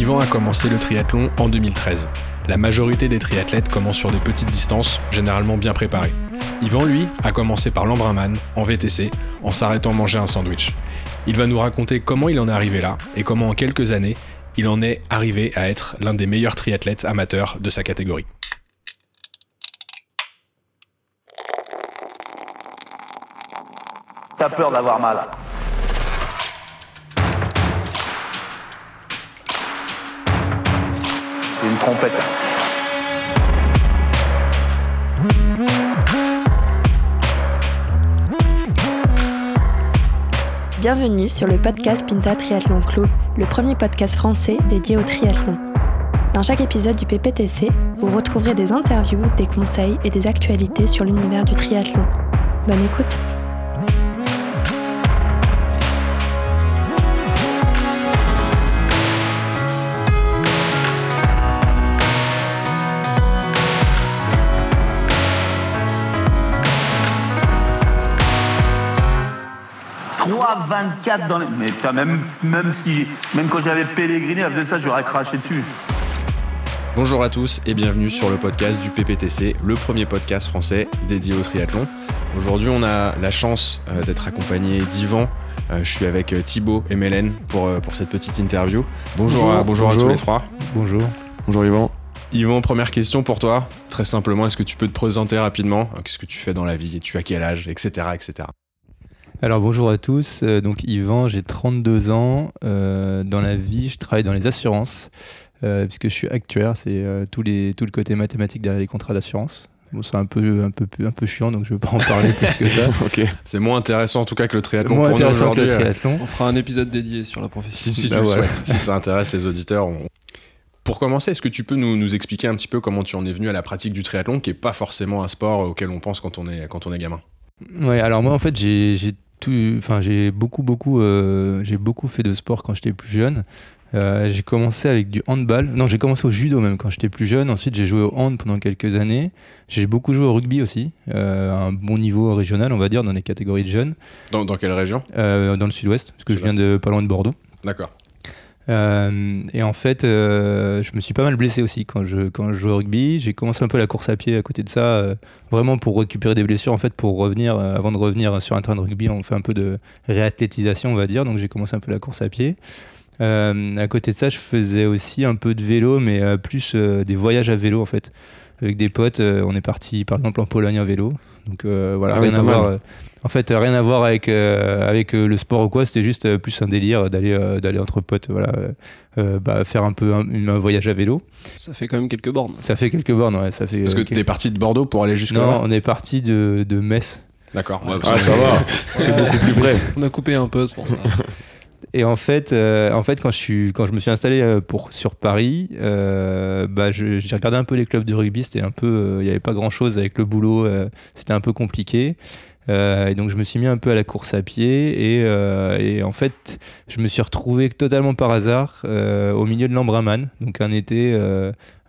Yvan a commencé le triathlon en 2013. La majorité des triathlètes commencent sur des petites distances, généralement bien préparées. Yvan, lui, a commencé par l'embrunman, en VTC, en s'arrêtant manger un sandwich. Il va nous raconter comment il en est arrivé là et comment en quelques années, il en est arrivé à être l'un des meilleurs triathlètes amateurs de sa catégorie. T'as peur d'avoir mal. Trompette. Bienvenue sur le podcast Pinta Triathlon Club, le premier podcast français dédié au triathlon. Dans chaque épisode du PPTC, vous retrouverez des interviews, des conseils et des actualités sur l'univers du triathlon. Bonne écoute! 24 dans les... Mais même, même, si, même quand j'avais Pellegrini, de ça, j'aurais craché dessus. Bonjour à tous et bienvenue sur le podcast du PPTC, le premier podcast français dédié au triathlon. Aujourd'hui, on a la chance euh, d'être accompagné d'Yvan. Euh, je suis avec euh, Thibaut et Mélène pour, pour cette petite interview. Bonjour, à, bonjour, à tous les trois. Bonjour. Bonjour Yvan. Yvan, première question pour toi. Très simplement, est-ce que tu peux te présenter rapidement? Qu'est-ce que tu fais dans la vie? Tu as quel âge? Etc. etc. Alors bonjour à tous, euh, donc Yvan, j'ai 32 ans. Euh, dans la vie, je travaille dans les assurances, euh, puisque je suis actuaire, c'est tout, les, tout le côté mathématique derrière les contrats d'assurance. Bon, c'est un peu, un, peu, un peu chiant, donc je ne vais pas en parler plus que ça. C'est moins intéressant en tout cas que le triathlon moins que le triathlon. On fera un épisode dédié sur la profession. Si, tu bah le souhaites, si ça intéresse les auditeurs. Pour commencer, est-ce que tu peux nous, nous, expliquer un petit peu comment tu en es venu à la pratique du triathlon, qui n'est pas forcément un sport auquel on pense quand on est, quand on est gamin? Ouais, alors moi en fait j'ai enfin j'ai beaucoup beaucoup euh, j'ai beaucoup fait de sport quand j'étais plus jeune. Euh, j'ai commencé avec du handball. Non, j'ai commencé au judo même quand j'étais plus jeune. Ensuite, j'ai joué au hand pendant quelques années. J'ai beaucoup joué au rugby aussi, euh, à un bon niveau régional, on va dire, dans les catégories de jeunes. Dans, dans quelle région? Dans le sud-ouest, parce que je viens de pas loin de Bordeaux. D'accord. Euh, et en fait, euh, je me suis pas mal blessé aussi quand je, quand je jouais au rugby. J'ai commencé un peu la course à pied à côté de ça, euh, vraiment pour récupérer des blessures. En fait, pour revenir, avant de revenir sur un train de rugby, on fait un peu de réathlétisation, on va dire. Donc j'ai commencé un peu la course à pied. à côté de ça, je faisais aussi un peu de vélo, mais plus des voyages à vélo en fait. Avec des potes, on est parti par exemple en Pologne à vélo. Donc voilà, ah rien à voir en fait, rien à voir avec, euh, avec euh, le sport ou quoi, c'était juste euh, plus un délire d'aller d'aller entre potes, voilà, bah, faire un peu un, voyage à vélo. Ça fait quand même quelques bornes. Ça fait quelques bornes, ouais. Ça fait, Parce que tu es parti de Bordeaux pour aller jusqu'à Non, on est parti de, de Metz. D'accord, ah, ça, va, c'est beaucoup plus près. On a coupé un peu, c'est pour ça. Et en fait, en fait quand, je suis, quand je me suis installé pour, sur Paris, bah, j'ai regardé un peu les clubs de rugby. C'était un peu, il n'y avait pas grand chose avec le boulot. c'était un peu compliqué. Euh, et donc je me suis mis un peu à la course à pied et, euh, en fait je me suis retrouvé totalement par hasard euh, au milieu de l'Embraman, donc un été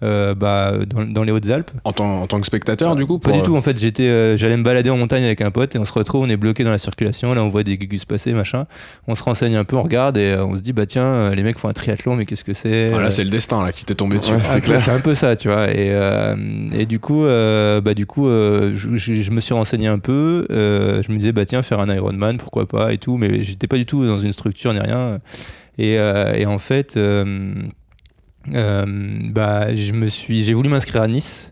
euh, bah, dans, les Hautes-Alpes. En, tant, en tant que spectateur, du coup Pas du tout, en fait, j'étais, euh, j'allais me balader en montagne avec un pote et on se retrouve, on est bloqué dans la circulation, là on voit des gugus passer, machin. On se renseigne un peu, on regarde et euh, on se dit, bah tiens, les mecs font un triathlon, mais qu'est-ce que c'est Voilà, ah, c'est le destin là, qui t'est tombé dessus. c'est, un peu ça, tu vois. Et, et du coup, bah, du coup je, me suis renseigné un peu, je me disais, bah tiens, faire un Ironman, pourquoi pas et tout, mais j'étais pas du tout dans une structure ni rien. Et, et en fait, euh, bah, je me suis, j'ai voulu m'inscrire à Nice.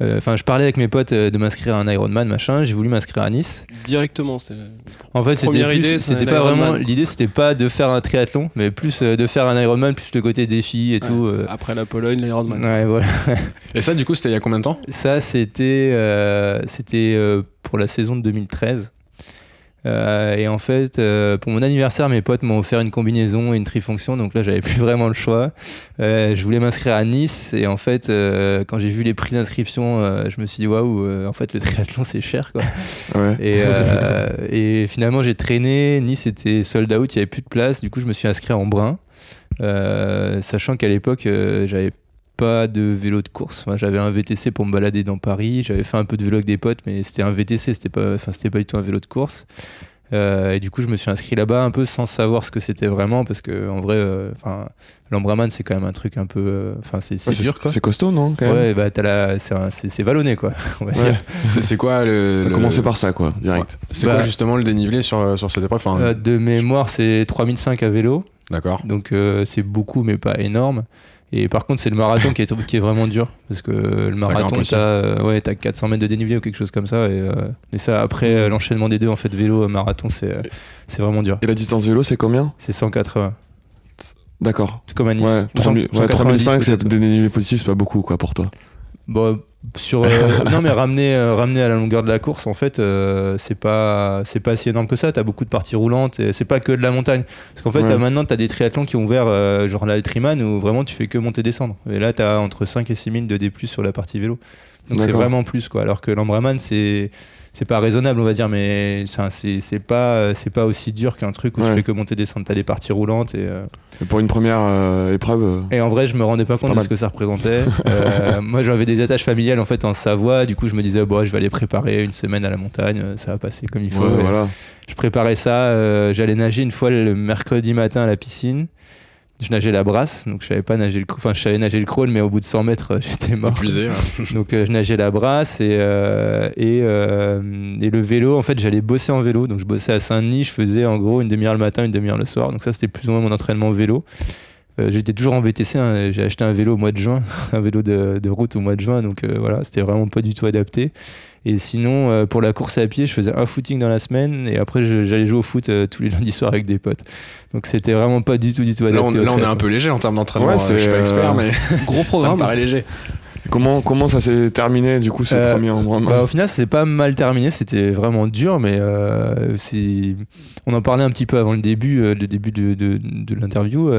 Euh, enfin, je parlais avec mes potes euh, de m'inscrire à un Ironman, machin. J'ai voulu m'inscrire à Nice. Directement, En fait, c'était c'était pas vraiment. L'idée, c'était pas de faire un triathlon, mais plus de faire un Ironman, plus le côté défi et tout. Après la Pologne, l'Ironman. Ouais, voilà. et ça, du coup, c'était il y a combien de temps? Ça, c'était c'était pour la saison de 2013. Euh, et en fait, euh, pour mon anniversaire, mes potes m'ont offert une combinaison et une trifonction, donc là, j'avais plus vraiment le choix. Euh, je voulais m'inscrire à Nice, et en fait, quand j'ai vu les prix d'inscription, je me suis dit waouh, en fait, le triathlon c'est cher, quoi. Et, et, finalement, j'ai traîné. Nice était sold out, il y avait plus de place. Du coup, je me suis inscrit en brun, sachant qu'à l'époque, j'avais pas de vélo de course. j'avais un VTC pour me balader dans Paris. J'avais fait un peu de vélo avec des potes, mais c'était un VTC, c'était pas, enfin, c'était pas du tout un vélo de course. Euh, et du coup, je me suis inscrit là-bas un peu sans savoir ce que c'était vraiment, parce que en vrai, euh, enfin, l'Ambraman, c'est quand même un truc un peu, euh, enfin, c'est c'est Ouais, dur quoi. C'est costaud, non quand même? Ouais, bah t'as la, c'est un- c'est c'est vallonné quoi. on va Ouais. C'est c'est quoi le. Le- commencé par ça, quoi, direct. C'est Bah- quoi justement le dénivelé sur, sur cette épreuve? Enfin, Euh, de mémoire, c'est 3005 à vélo, D'accord. donc euh, c'est beaucoup, mais pas énorme. Et par contre, c'est le marathon qui est, qui est vraiment dur, parce que le marathon, t'as euh, ouais, t'as 400 mètres de dénivelé ou quelque chose comme ça. Et, euh, et ça, après euh, l'enchaînement des deux, en fait, vélo, marathon, c'est vraiment dur. Et la distance vélo, c'est combien? C'est 180. D'accord. C'est comme à Nice. Ouais, Ou 3000 ouais, 190 3005, c'est peut-être. des dénivelés positifs, c'est pas beaucoup, quoi, pour toi. Bon, sur euh, non mais ramener euh, ramener à la longueur de la course en fait euh, c'est pas c'est pas si énorme que ça. T'as beaucoup de parties roulantes et c'est pas que de la montagne. Parce qu'en fait Ouais. t'as- maintenant t'as des triathlons qui ont ouvert genre l'Altriman où vraiment tu fais que monter descendre. Et là t'as entre 5 et 6 000 de D+ sur la partie vélo. Donc c'est vraiment plus quoi. Alors que l'Ambraman c'est c'est pas raisonnable on va dire mais c'est pas c'est pas aussi dur qu'un truc où Ouais. tu fais que monter descendre t'as des parties roulantes et euh, Et pour une première euh, épreuve, euh, et en vrai, je me rendais pas compte pas de ce que ça représentait. Moi, j'avais des attaches familiales en fait en Savoie. Du coup, je me disais, bon, je vais aller préparer une semaine à la montagne. Ça va passer comme il faut. ouais, Et voilà. Je préparais ça. J'allais nager une fois le mercredi matin à la piscine. Je nageais la brasse, donc je savais pas nager le, enfin je savais nager le crawl, mais au bout de 100 mètres, j'étais mort. Épuisé. ouais. Donc euh, je nageais la brasse et, euh, et, euh, et le vélo, en fait j'allais bosser en vélo. Donc je bossais à Saint-Denis, je faisais en gros une demi-heure le matin, une demi-heure le soir. Donc ça c'était plus ou moins mon entraînement vélo. J'étais toujours en VTC, hein, j'ai acheté un vélo au mois de juin, un vélo de, de route au mois de juin, donc voilà, c'était vraiment pas du tout adapté. Et sinon, euh, pour la course à pied, je faisais un footing dans la semaine et après j'allais jouer au foot euh, tous les lundis soirs avec des potes. Donc c'était vraiment pas du tout, du tout Là, adapté. on, au là, on est un peu léger en termes d'entraînement. Ouais, Euh, je suis pas expert, mais Gros ça me programme. paraît léger. Comment, comment ça s'est terminé, du coup, ce Euh, premier embrunnement Bah, au final, ça s'est pas mal terminé. C'était vraiment dur, mais euh, on en parlait un petit peu avant le début, euh, le début de, de- de l'interview.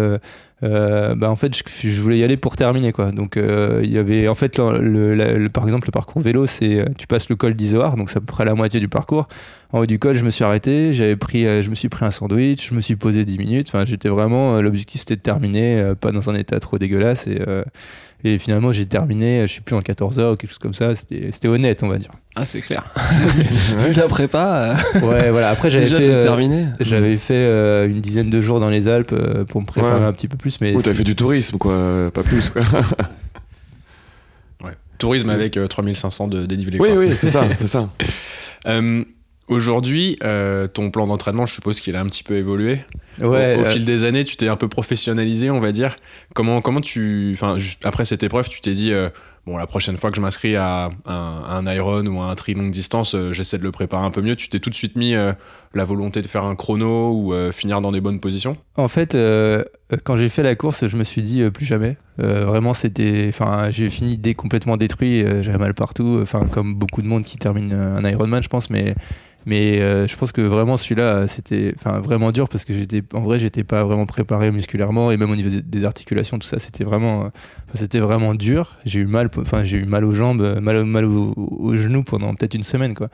Euh, bah, en fait, je, voulais y aller pour terminer, quoi. Donc, euh, il y avait, en fait, le, par exemple, le parcours vélo, c'est euh, tu passes le col d'Isoard, donc c'est à peu près la moitié du parcours. En haut du col, je me suis arrêté, j'avais pris, euh, je me suis pris un sandwich, je me suis posé 10 minutes. Enfin, j'étais vraiment, l'objectif c'était de terminer, pas dans un état trop dégueulasse. Et, et finalement, j'ai terminé, je sais plus en 14 heures ou quelque chose comme ça. C'était honnête, on va dire. Ah, c'est clair. Vu la prépa, euh, Ouais, voilà. Après, j'avais déjà fait, euh, j'avais fait euh, une dizaine de jours dans les Alpes euh, pour me préparer Ouais. un petit peu plus, mais Ou t'as fait du tourisme, quoi, pas plus, quoi. Ouais. Tourisme avec euh, 3500 de dénivelé. oui, quoi. oui, c'est ça, c'est ça. Aujourd'hui, euh, ton plan d'entraînement, je suppose qu'il a un petit peu évolué. ouais, au, au euh, fil des années, tu t'es un peu professionnalisé, on va dire. Comment, comment tu, enfin, juste après cette épreuve, tu t'es dit, euh, bon, la prochaine fois que je m'inscris à un, Iron ou à un tri longue distance, euh, j'essaie de le préparer un peu mieux. Tu t'es tout de suite mis euh, la volonté de faire un chrono ou euh, finir dans des bonnes positions? En fait, quand j'ai fait la course, je me suis dit plus jamais. Vraiment, c'était, enfin, j'ai fini dé complètement détruit. j'avais mal partout. Enfin, comme beaucoup de monde qui termine un Ironman, je pense. Mais, mais je pense que vraiment celui-là, c'était, vraiment dur parce que j'étais, en vrai, j'étais pas vraiment préparé musculairement et même au niveau des- articulations, tout ça, c'était vraiment, euh, c'était vraiment dur. J'ai eu mal, enfin, j'ai eu mal aux jambes, euh, mal, au- mal aux, genoux pendant peut-être une semaine, quoi.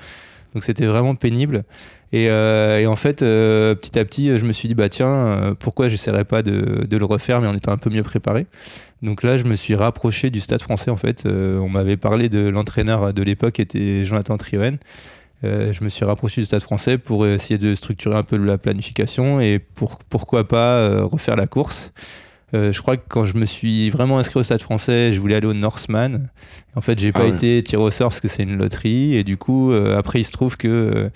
Donc c'était vraiment pénible. Et, euh, en fait, euh, petit à petit, je me suis dit, bah tiens, euh, pourquoi j'essaierais pas de, le refaire, mais en étant un peu mieux préparé. Donc là, je me suis rapproché du Stade français, en fait. On m'avait parlé de l'entraîneur de l'époque, qui était Jonathan Trioen. Euh, je me suis rapproché du Stade français pour essayer de structurer un peu la planification et pour, pourquoi pas refaire la course. Euh, je crois que quand je me suis vraiment inscrit au Stade français, je voulais aller au Norseman. En fait, j'ai Ah pas été tiré au sort parce que c'est une loterie. Et du coup, euh, après, il se trouve que euh,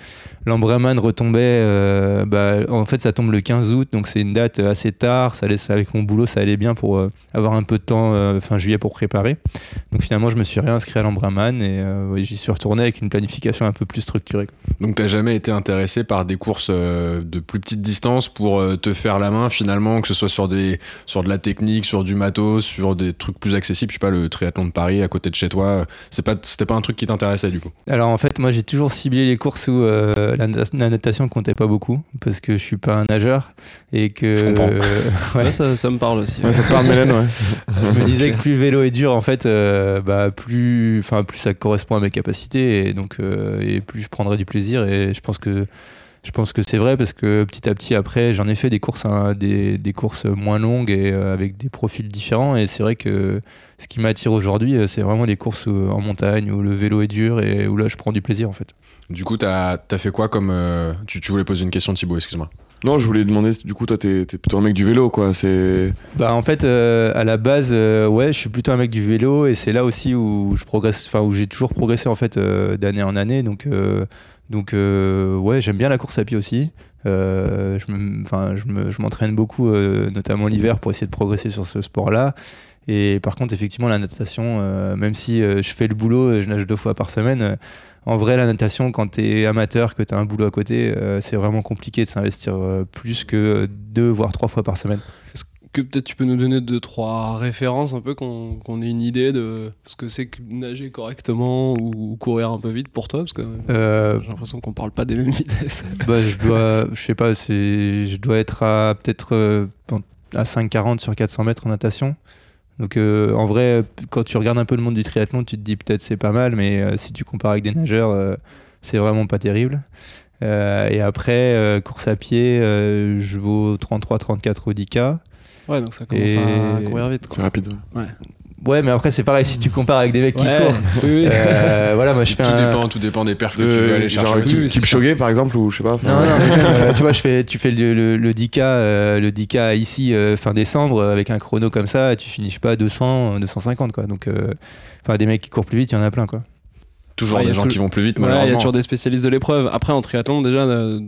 l'Ambraman retombait. euh, bah, en fait, ça tombe le 15 août, donc c'est une date assez tard. Ça laisse avec mon boulot, ça allait bien pour avoir un peu de temps fin juillet pour préparer. Donc finalement, je me suis réinscrit à l'Ambraman et ouais, j'y suis retourné avec une planification un peu plus structurée. Donc, t'as jamais été intéressé par des courses de plus petite distance pour te faire la main finalement, que ce soit sur des, sur de la technique, sur du matos, sur des trucs plus accessibles. Je sais pas, le triathlon de Paris à côté de chez toi. euh, C'est pas, c'était pas un truc qui t'intéressait du coup. Alors en fait, moi j'ai toujours ciblé les courses où euh, la, la natation comptait pas beaucoup parce que je suis pas un nageur et que Je comprends. euh, ouais. Ouais, ça, ça me parle aussi. Ouais, ça te parle, Mélène, ouais. je me disais que plus le vélo est dur en fait euh, bah plus enfin plus ça correspond à mes capacités et donc euh, et plus je prendrai du plaisir et je pense que je pense que c'est vrai parce que petit à petit après j'en ai fait des courses hein, des, des courses moins longues et euh, avec des profils différents et c'est vrai que ce qui m'attire aujourd'hui euh, c'est vraiment les courses où- en montagne où le vélo est dur et où là je prends du plaisir en fait Du coup, t'as as fait quoi comme. euh, tu, tu voulais poser une question, Thibaut, excuse-moi. Non, je voulais demander, du coup, toi, t'es t'es plutôt un mec du vélo, quoi. C'est. Bah en fait euh, à la base euh, ouais je suis plutôt un mec du vélo et c'est là aussi où je progresse enfin où j'ai toujours progressé en fait euh, d'année en année donc euh, donc euh, ouais j'aime bien la course à pied aussi Euh, je m'entraîne beaucoup euh, notamment l'hiver pour essayer de progresser sur ce sport là et par contre effectivement la natation même si je fais le boulot et je nage deux fois par semaine en vrai, la natation, quand t'es amateur, que t'as un boulot à côté, c'est vraiment compliqué de s'investir plus que deux voire trois fois par semaine. Que peut-être tu peux nous donner deux, trois références un peu qu'on ait une idée de ce que c'est que nager correctement ou courir un peu vite pour toi parce que Euh, j'ai l'impression qu'on parle pas des mêmes vitesses. Bah, je dois, je sais pas, je dois être à peut-être euh, à 5,40 sur 400 mètres en natation. Donc euh, en vrai, quand tu regardes un peu le monde du triathlon, tu te dis peut-être c'est pas mal, mais si tu compares avec des nageurs, c'est vraiment pas terrible. Et après, course à pied, je vaux 33-34 au 10K. Ouais, donc ça commence Et- à courir vite. C'est rapide. ouais. Ouais, mais après, c'est pareil si tu compares avec des mecs qui Ouais, courent. oui, oui. Euh, voilà, moi je fais tout, un. dépend, tout dépend des perfs que De- tu veux aller genre chercher. Kipchoge, par exemple, ou je sais pas. Non, non, mais euh, tu vois, je fais, tu fais le, le, le 10K, euh, le 10K ici euh, fin décembre euh, avec un chrono comme ça, et tu finis, je sais pas, 200, 250 quoi. Donc, euh, enfin, des mecs qui courent plus vite, il y en a plein quoi. Toujours Ouais, des gens tout- qui vont plus vite, Ouais, il y a malheureusement. toujours des spécialistes de l'épreuve. Après, en triathlon, déjà, euh,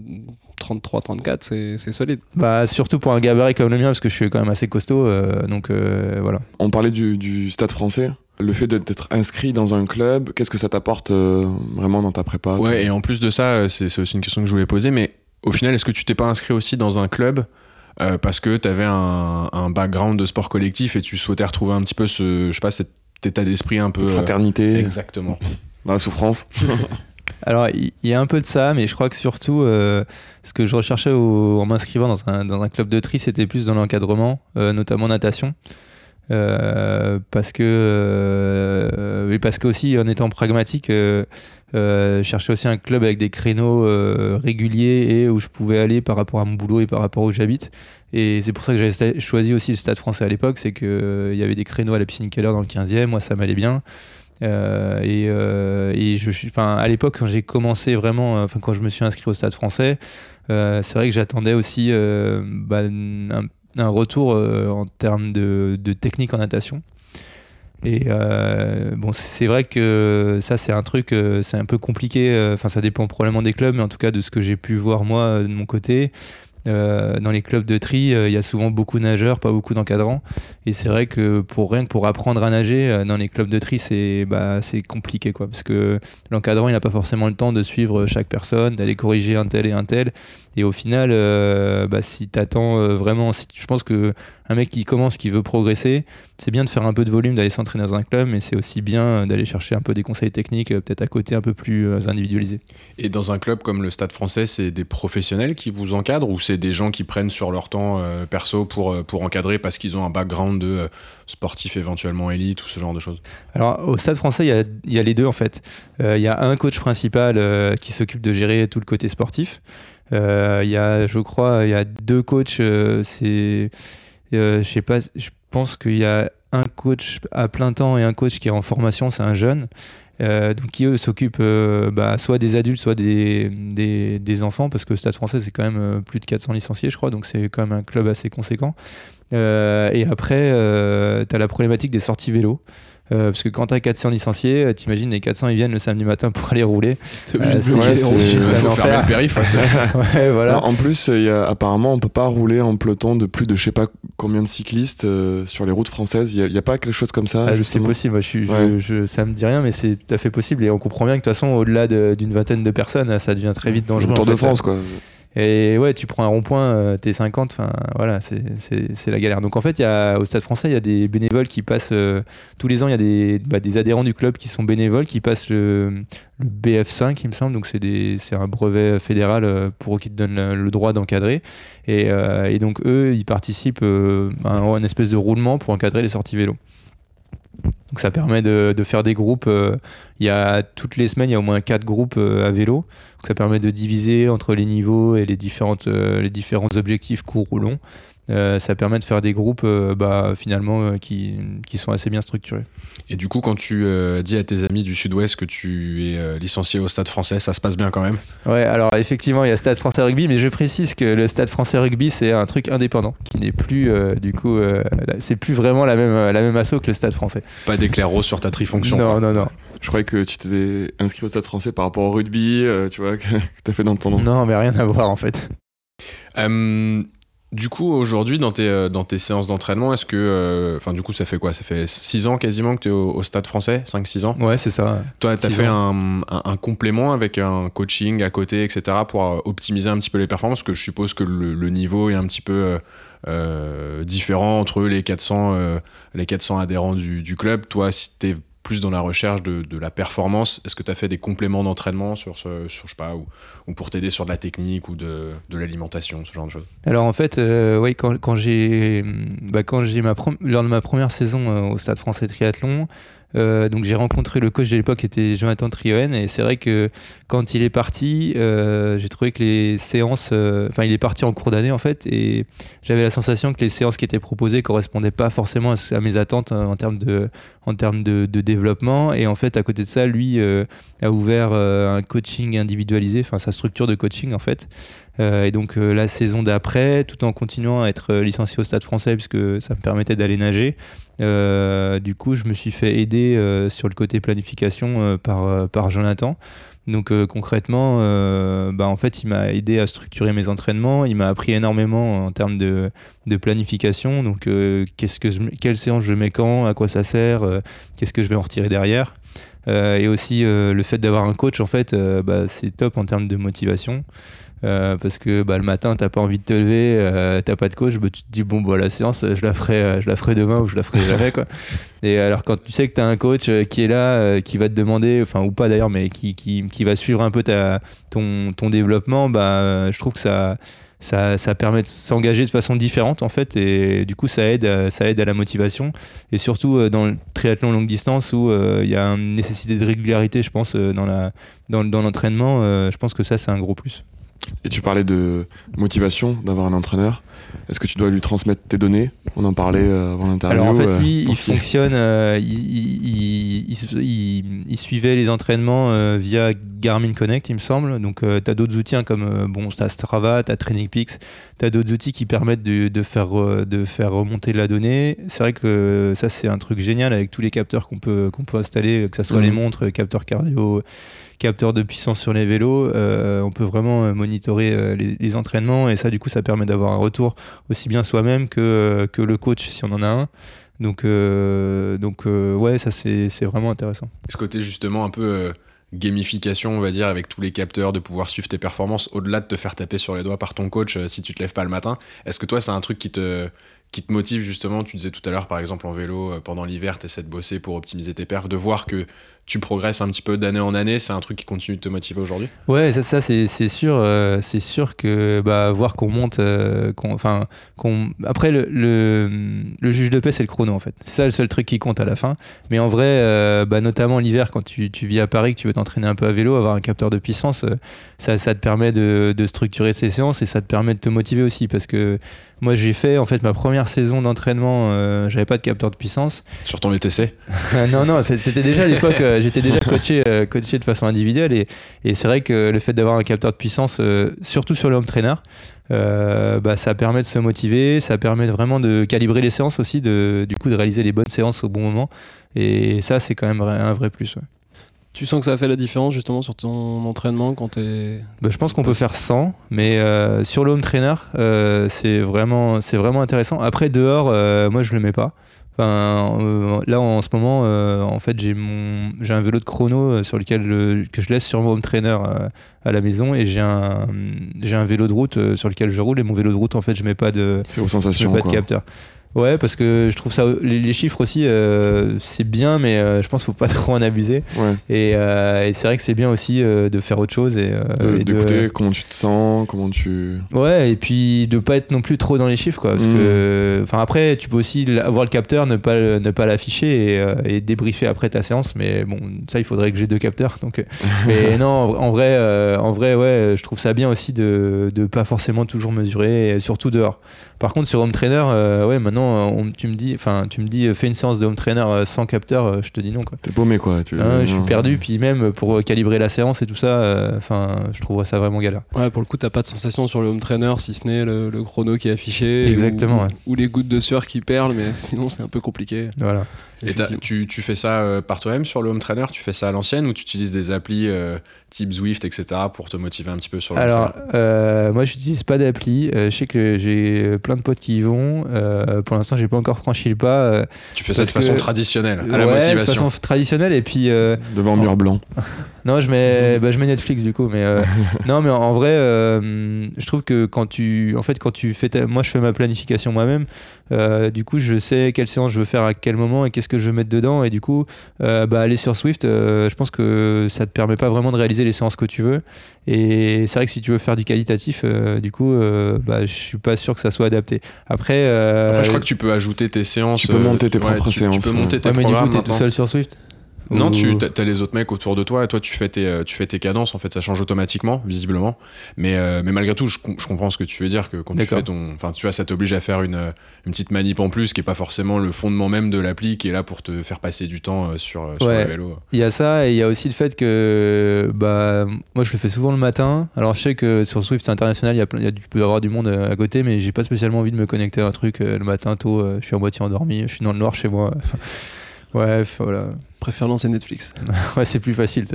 33-34, c'est c'est solide. Bah, surtout pour un gabarit comme le mien, parce que je suis quand même assez costaud, euh, donc euh, voilà. On parlait du, du stade français. Le fait d'être- inscrit dans un club, qu'est-ce que ça t'apporte euh, vraiment dans ta prépa Ouais, et en plus de ça, c'est c'est aussi une question que je voulais poser, mais au final, est-ce que tu t'es pas inscrit aussi dans un club euh, parce que tu avais un, un background de sport collectif et tu souhaitais retrouver un petit peu ce, je sais pas, cet état d'esprit un peu. de euh, fraternité, Exactement. dans la souffrance. Alors, il y, a un peu de ça, mais je crois que surtout, euh, ce que je recherchais en m'inscrivant dans un, club de tri, c'était plus dans l'encadrement, euh, notamment natation. Euh, parce que, parce aussi, en étant pragmatique, je cherchais aussi un club avec des créneaux réguliers et où je pouvais aller par rapport à mon boulot et par rapport où j'habite. Et c'est pour ça que j'avais choisi aussi le Stade français à l'époque, c'est qu'il y avait des créneaux à la piscine Keller dans le 15e, moi ça m'allait bien. Euh, et, euh, à l'époque, quand j'ai commencé vraiment, euh, quand je me suis inscrit au Stade français, euh, c'est vrai que j'attendais aussi bah, un, retour en termes de, de technique en natation. Et bon, c'est vrai que ça, c'est un truc, c'est un peu compliqué. Enfin, ça dépend probablement des clubs, mais en tout cas de ce que j'ai pu voir moi de mon côté. Euh, dans les clubs de tri, euh, il y a souvent beaucoup de nageurs, pas beaucoup d'encadrants. Et c'est vrai que pour rien que pour apprendre à nager, euh, dans les clubs de tri, c'est bah, compliqué, quoi. Parce que l'encadrant, il n'a pas forcément le temps de suivre chaque personne, d'aller corriger un tel et un tel. Et au final, euh, bah, si tu attends vraiment, si, je pense que un mec qui commence, qui veut progresser, c'est bien de faire un peu de volume, d'aller s'entraîner dans un club, mais c'est aussi bien euh, d'aller chercher un peu des conseils techniques, euh, peut-être à côté un peu plus euh, individualisés. Et dans un club comme le Stade français, c'est des professionnels qui vous encadrent ou c'est des gens qui prennent sur leur temps euh, perso pour, euh, pour encadrer parce qu'ils ont un background de euh, sportif éventuellement élite ou ce genre de choses? Alors au Stade français, il y a, il y a les deux en fait. Euh, Il y a un coach principal euh, qui s'occupe de gérer tout le côté sportif. Euh, Il y a, je crois, il y a deux coachs. euh, c'est, euh, je sais pas, je pense qu'il y a un coach à plein temps et un coach qui est en formation, c'est un jeune. Donc qui eux s'occupent bah, soit des adultes, soit des, des, des enfants, parce que Stade français c'est quand même plus de 400 licenciés, je crois, donc c'est quand même un club assez conséquent. Et après, tu as la problématique des sorties vélo. Euh, parce que quand t'as 400 licenciés, euh, t'imagines les 400 ils viennent le samedi matin pour aller rouler. T'es obligé Euh, de c'est- c'est- faut fermer le périph'. ouais, c'est- ouais, voilà. Non, en plus, il y a, apparemment, on peut pas rouler en peloton de plus de je sais pas combien de cyclistes euh, sur les routes françaises. Il y, a- il y a pas quelque chose comme ça Ah, c'est possible, moi, je suis, je- Ouais. je- ça me dit rien, mais c'est tout à fait possible. Et on comprend bien que de toute façon, au-delà de- d'une vingtaine de personnes, ça devient très vite C'est dangereux. le Tour de fait. France, quoi. Et ouais, tu prends un rond-point, euh, t'es 50, enfin voilà, c'est- la galère. Donc en fait, y a, au Stade français, il y a des bénévoles qui passent, euh, tous les ans, il y a des, bah, des adhérents du club qui sont bénévoles, qui passent le, le BF5, il me semble, donc c'est un brevet fédéral euh, pour qui te donne le, droit d'encadrer. Et, donc eux, ils participent à un, un espèce de roulement pour encadrer les sorties vélo. Donc ça permet de, faire des groupes. euh, Il y a toutes les semaines, il y a au moins quatre groupes euh, à vélo. Ça permet de diviser entre les niveaux et les euh, les différents objectifs courts ou longs. Euh, ça permet de faire des groupes euh, bah, finalement euh, qui, qui sont assez bien structurés. Et du coup, quand tu euh, dis à tes amis du Sud-Ouest que tu es euh, licencié au Stade français, ça se passe bien quand même? Ouais, alors effectivement, il y a Stade français rugby, mais je précise que le Stade français rugby, c'est un truc indépendant, qui n'est plus, euh, du coup, euh, c'est plus vraiment la même, la même asso que le Stade français. Pas d'éclair rose sur ta trifonction. non, quoi. non, non. Je croyais que tu t'étais inscrit au stade français par rapport au rugby, euh, tu vois, que, que t'as fait dans ton nom. Non, mais rien à voir en fait. Euh, du coup, aujourd'hui, dans tes, euh, dans tes séances d'entraînement, est-ce que. euh, Enfin, du coup, ça fait quoi? Ça fait 6 ans quasiment que tu es au, au Stade français? 5-6 ans? Ouais, c'est ça. Toi, tu as fait un, un- un complément avec un coaching à côté, etc., pour euh, optimiser un petit peu les performances, parce que je suppose que le, le niveau est un petit peu euh, différent entre les 400, euh, les 400 adhérents du, du club. Toi, si tu es plus dans la recherche de, la performance, est-ce que tu as fait des compléments d'entraînement sur, ce, sur, je pas, ou, ou pour t'aider sur de la technique ou de, l'alimentation, ce genre de choses? Alors en fait, euh, ouais, quand, j'ai bah, quand j'ai ma lors de ma première saison euh, au Stade Français Triathlon, euh, donc j'ai rencontré le coach de l'époque qui était Jonathan Trioen et c'est vrai que quand il est parti, euh, j'ai trouvé que les séances, euh, enfin il est parti en cours d'année en fait et j'avais la sensation que les séances qui étaient proposées correspondaient pas forcément à, mes attentes euh, en termes de en termes de, développement et en fait à côté de ça lui a ouvert un coaching individualisé, enfin sa structure de coaching en fait. Euh, et donc euh, la saison d'après, tout en continuant à être euh, licencié au Stade Français puisque ça me permettait d'aller nager. du coup, je me suis fait aider sur le côté planification par, par Jonathan. Donc concrètement, bah, en fait, il m'a aidé à structurer mes entraînements. Il m'a appris énormément en termes de, de planification. Donc, qu'est-ce que quelle séance je mets quand, à quoi ça sert, qu'est-ce que je vais en retirer derrière. Et aussi le fait d'avoir un coach, en fait, bah, c'est top en termes de motivation. Euh, parce que bah, le matin, t'as pas envie de te lever, euh, t'as pas de coach, bah, tu te dis bon bah la séance, je la ferai, euh, je la ferai demain ou je la ferai jamais quoi. Et alors quand tu sais que t'as un coach euh, qui est là, euh, qui va te demander, enfin ou pas d'ailleurs, mais qui, qui, qui va suivre un peu ta, ton, ton développement, bah je trouve que ça, ça, ça permet de s'engager de façon différente en fait, et du coup ça aide, à- ça aide à la motivation, et surtout dans le triathlon longue distance où euh, il y a une nécessité de régularité, je pense, dans la, dans, dans l'entraînement, euh, je pense que ça c'est un gros plus. Et tu parlais de motivation, d'avoir un entraîneur. Est-ce que tu dois lui transmettre tes données? On en parlait euh, avant l'interview. Alors en fait, euh, lui, il fonctionne, euh, il, il- suivait les entraînements via Garmin Connect, il me semble. Donc, tu as d'autres outils hein, comme euh, bon, t'as Strava, tu as TrainingPeaks, tu as d'autres outils qui permettent de, de faire, euh, de faire remonter de la donnée. C'est vrai que ça, c'est un truc génial avec tous les capteurs qu'on peut, qu'on peut installer, que ce soit les montres, capteurs cardio, capteurs de puissance sur les vélos. euh, on peut vraiment euh, monitorer euh, les, les entraînements et ça, du coup, ça permet d'avoir un retour aussi bien soi-même que, euh, que le coach si on en a un. Donc, euh, donc euh, ouais, ça c'est c'est vraiment intéressant. Ce côté justement un peu euh, gamification, on va dire, avec tous les capteurs, de pouvoir suivre tes performances, au-delà de te faire taper sur les doigts par ton coach euh, si tu te lèves pas le matin. Est-ce que toi, c'est un truc qui te, qui te motive justement? Tu disais tout à l'heure, par exemple, en vélo, euh, pendant l'hiver, tu essaies de bosser pour optimiser tes perfs, de voir que tu progresses un petit peu d'année en année, c'est un truc qui continue de te motiver aujourd'hui Ouais, ça, ça c'est sûr, euh, c'est sûr que bah, voir qu'on monte, euh, qu'on, enfin, qu'on. Après le, le, le juge de paix c'est le chrono en fait. C'est ça le seul truc qui compte à la fin. Mais en vrai, euh, bah, notamment l'hiver quand tu, tu vis à Paris, que tu veux t'entraîner un peu à vélo, avoir un capteur de puissance, euh, ça, ça te permet de, de structurer ces séances et ça te permet de te motiver aussi parce que moi j'ai fait en fait ma première saison d'entraînement, j'avais pas de capteur de puissance. Sur ton VTC non, non, c'était déjà à l'époque, euh, j'étais déjà coaché, euh, coaché de façon individuelle et, et c'est vrai que le fait d'avoir un capteur de puissance, euh, surtout sur le home trainer, euh, bah, ça permet de se motiver, ça permet vraiment de calibrer les séances aussi, de, du coup de réaliser les bonnes séances au bon moment et ça c'est quand même un vrai plus. ouais. Tu sens que ça a fait la différence justement sur ton entraînement quand t'es. Bah, je pense qu'on peut faire 100, mais euh, sur le home trainer, euh, c'est vraiment, vraiment intéressant. Après, dehors, moi, je le mets pas. Enfin, euh, là, en ce moment, euh, en fait, j'ai mon, j'ai un vélo de chrono euh, sur lequel que je laisse sur mon home trainer euh, à la maison, et j'ai un, j'ai un vélo de route sur lequel je roule. Et mon vélo de route, en fait, je mets pas de, C'est aux je mets pas de capteur. Ouais, parce que je trouve ça. Les, les chiffres aussi, euh, c'est bien, mais euh, je pense qu'il faut pas trop en abuser. Ouais. Et, euh, et c'est vrai que c'est bien aussi de faire autre chose. Et, euh, De- D'écouter comment tu te sens, comment tu. Ouais, et puis de pas être non plus trop dans les chiffres, quoi. Parce Mm. que, enfin, après, tu peux aussi avoir le capteur, ne pas, ne pas l'afficher et, et débriefer après ta séance. Mais bon, ça, il faudrait que j'ai deux capteurs. Donc, mais non, en, vrai, en vrai, ouais, je trouve ça bien aussi de, de pas forcément toujours mesurer, surtout dehors. Par contre, sur home trainer, ouais, maintenant, on- tu me dis, enfin, tu me dis, euh, fais une séance de home trainer euh, sans capteur, euh, je te dis non, quoi. T'es paumé quoi. Tu... Hein, je suis perdu, puis même pour calibrer la séance et tout ça, euh, enfin, je trouverais ça vraiment galère. Ouais, pour le coup, t'as pas de sensation sur le home trainer si ce n'est le, le chrono qui est affiché. Exactement, Ou, ouais. ou les gouttes de sueur qui perlent, mais sinon, c'est un peu compliqué. Voilà. Et tu, tu fais ça euh, par toi-même sur le home trainer Tu fais ça à l'ancienne ou tu utilises des applis euh, type Zwift, etc. pour te motiver un petit peu sur le Alors, euh, moi, j'utilise pas d'appli. Euh, je sais que j'ai plein de potes qui y vont. Euh, pour l'instant, j'ai pas encore franchi le pas. euh, Tu fais ça de façon que- traditionnelle, à la motivation. de façon traditionnelle. Et puis, euh, Devant un mur blanc. non, je mets, bah, je mets Netflix du coup. Mais euh, non, mais en, en vrai, euh, je trouve que quand tu, en fait, quand tu fais, ta- moi, je fais ma planification moi-même. Euh, du coup, je sais quelle séance je veux faire à quel moment et qu'est-ce que je veux mettre dedans. Et du coup, euh, bah, aller sur Swift, euh, je pense que ça te permet pas vraiment de réaliser les séances que tu veux. Et c'est vrai que si tu veux faire du qualitatif, euh, du coup, euh, bah, je suis pas sûr que ça soit adapté. Après, euh, Après, je crois que tu peux ajouter tes séances. Tu peux monter tes ouais, propres tu- séances, Tu peux ouais. monter tes ouais, mais du coup, programmes t'es tout seul sur Swift Non, Ou- tu as, les autres mecs autour de toi et toi tu fais tes, euh, tu fais tes cadences, en fait ça change automatiquement, visiblement. Mais, euh, mais malgré tout, je, com- je comprends ce que tu veux dire, que quand tu fais ton. Enfin, tu vois, ça t'oblige à faire une, euh, une petite manip en plus qui est pas forcément le fondement même de l'appli qui est là pour te faire passer du temps sur, le vélo. Il y a ça et il y a aussi le fait que bah, moi je le fais souvent le matin. Alors je sais que sur Swift c'est international, il y a plein, y a, tu peux avoir du monde à côté, mais j'ai pas spécialement envie de me connecter à un truc le matin tôt. je suis à moitié endormi, je suis dans le noir chez moi. ouais, voilà. Préfère lancer Netflix. Ouais, c'est plus facile.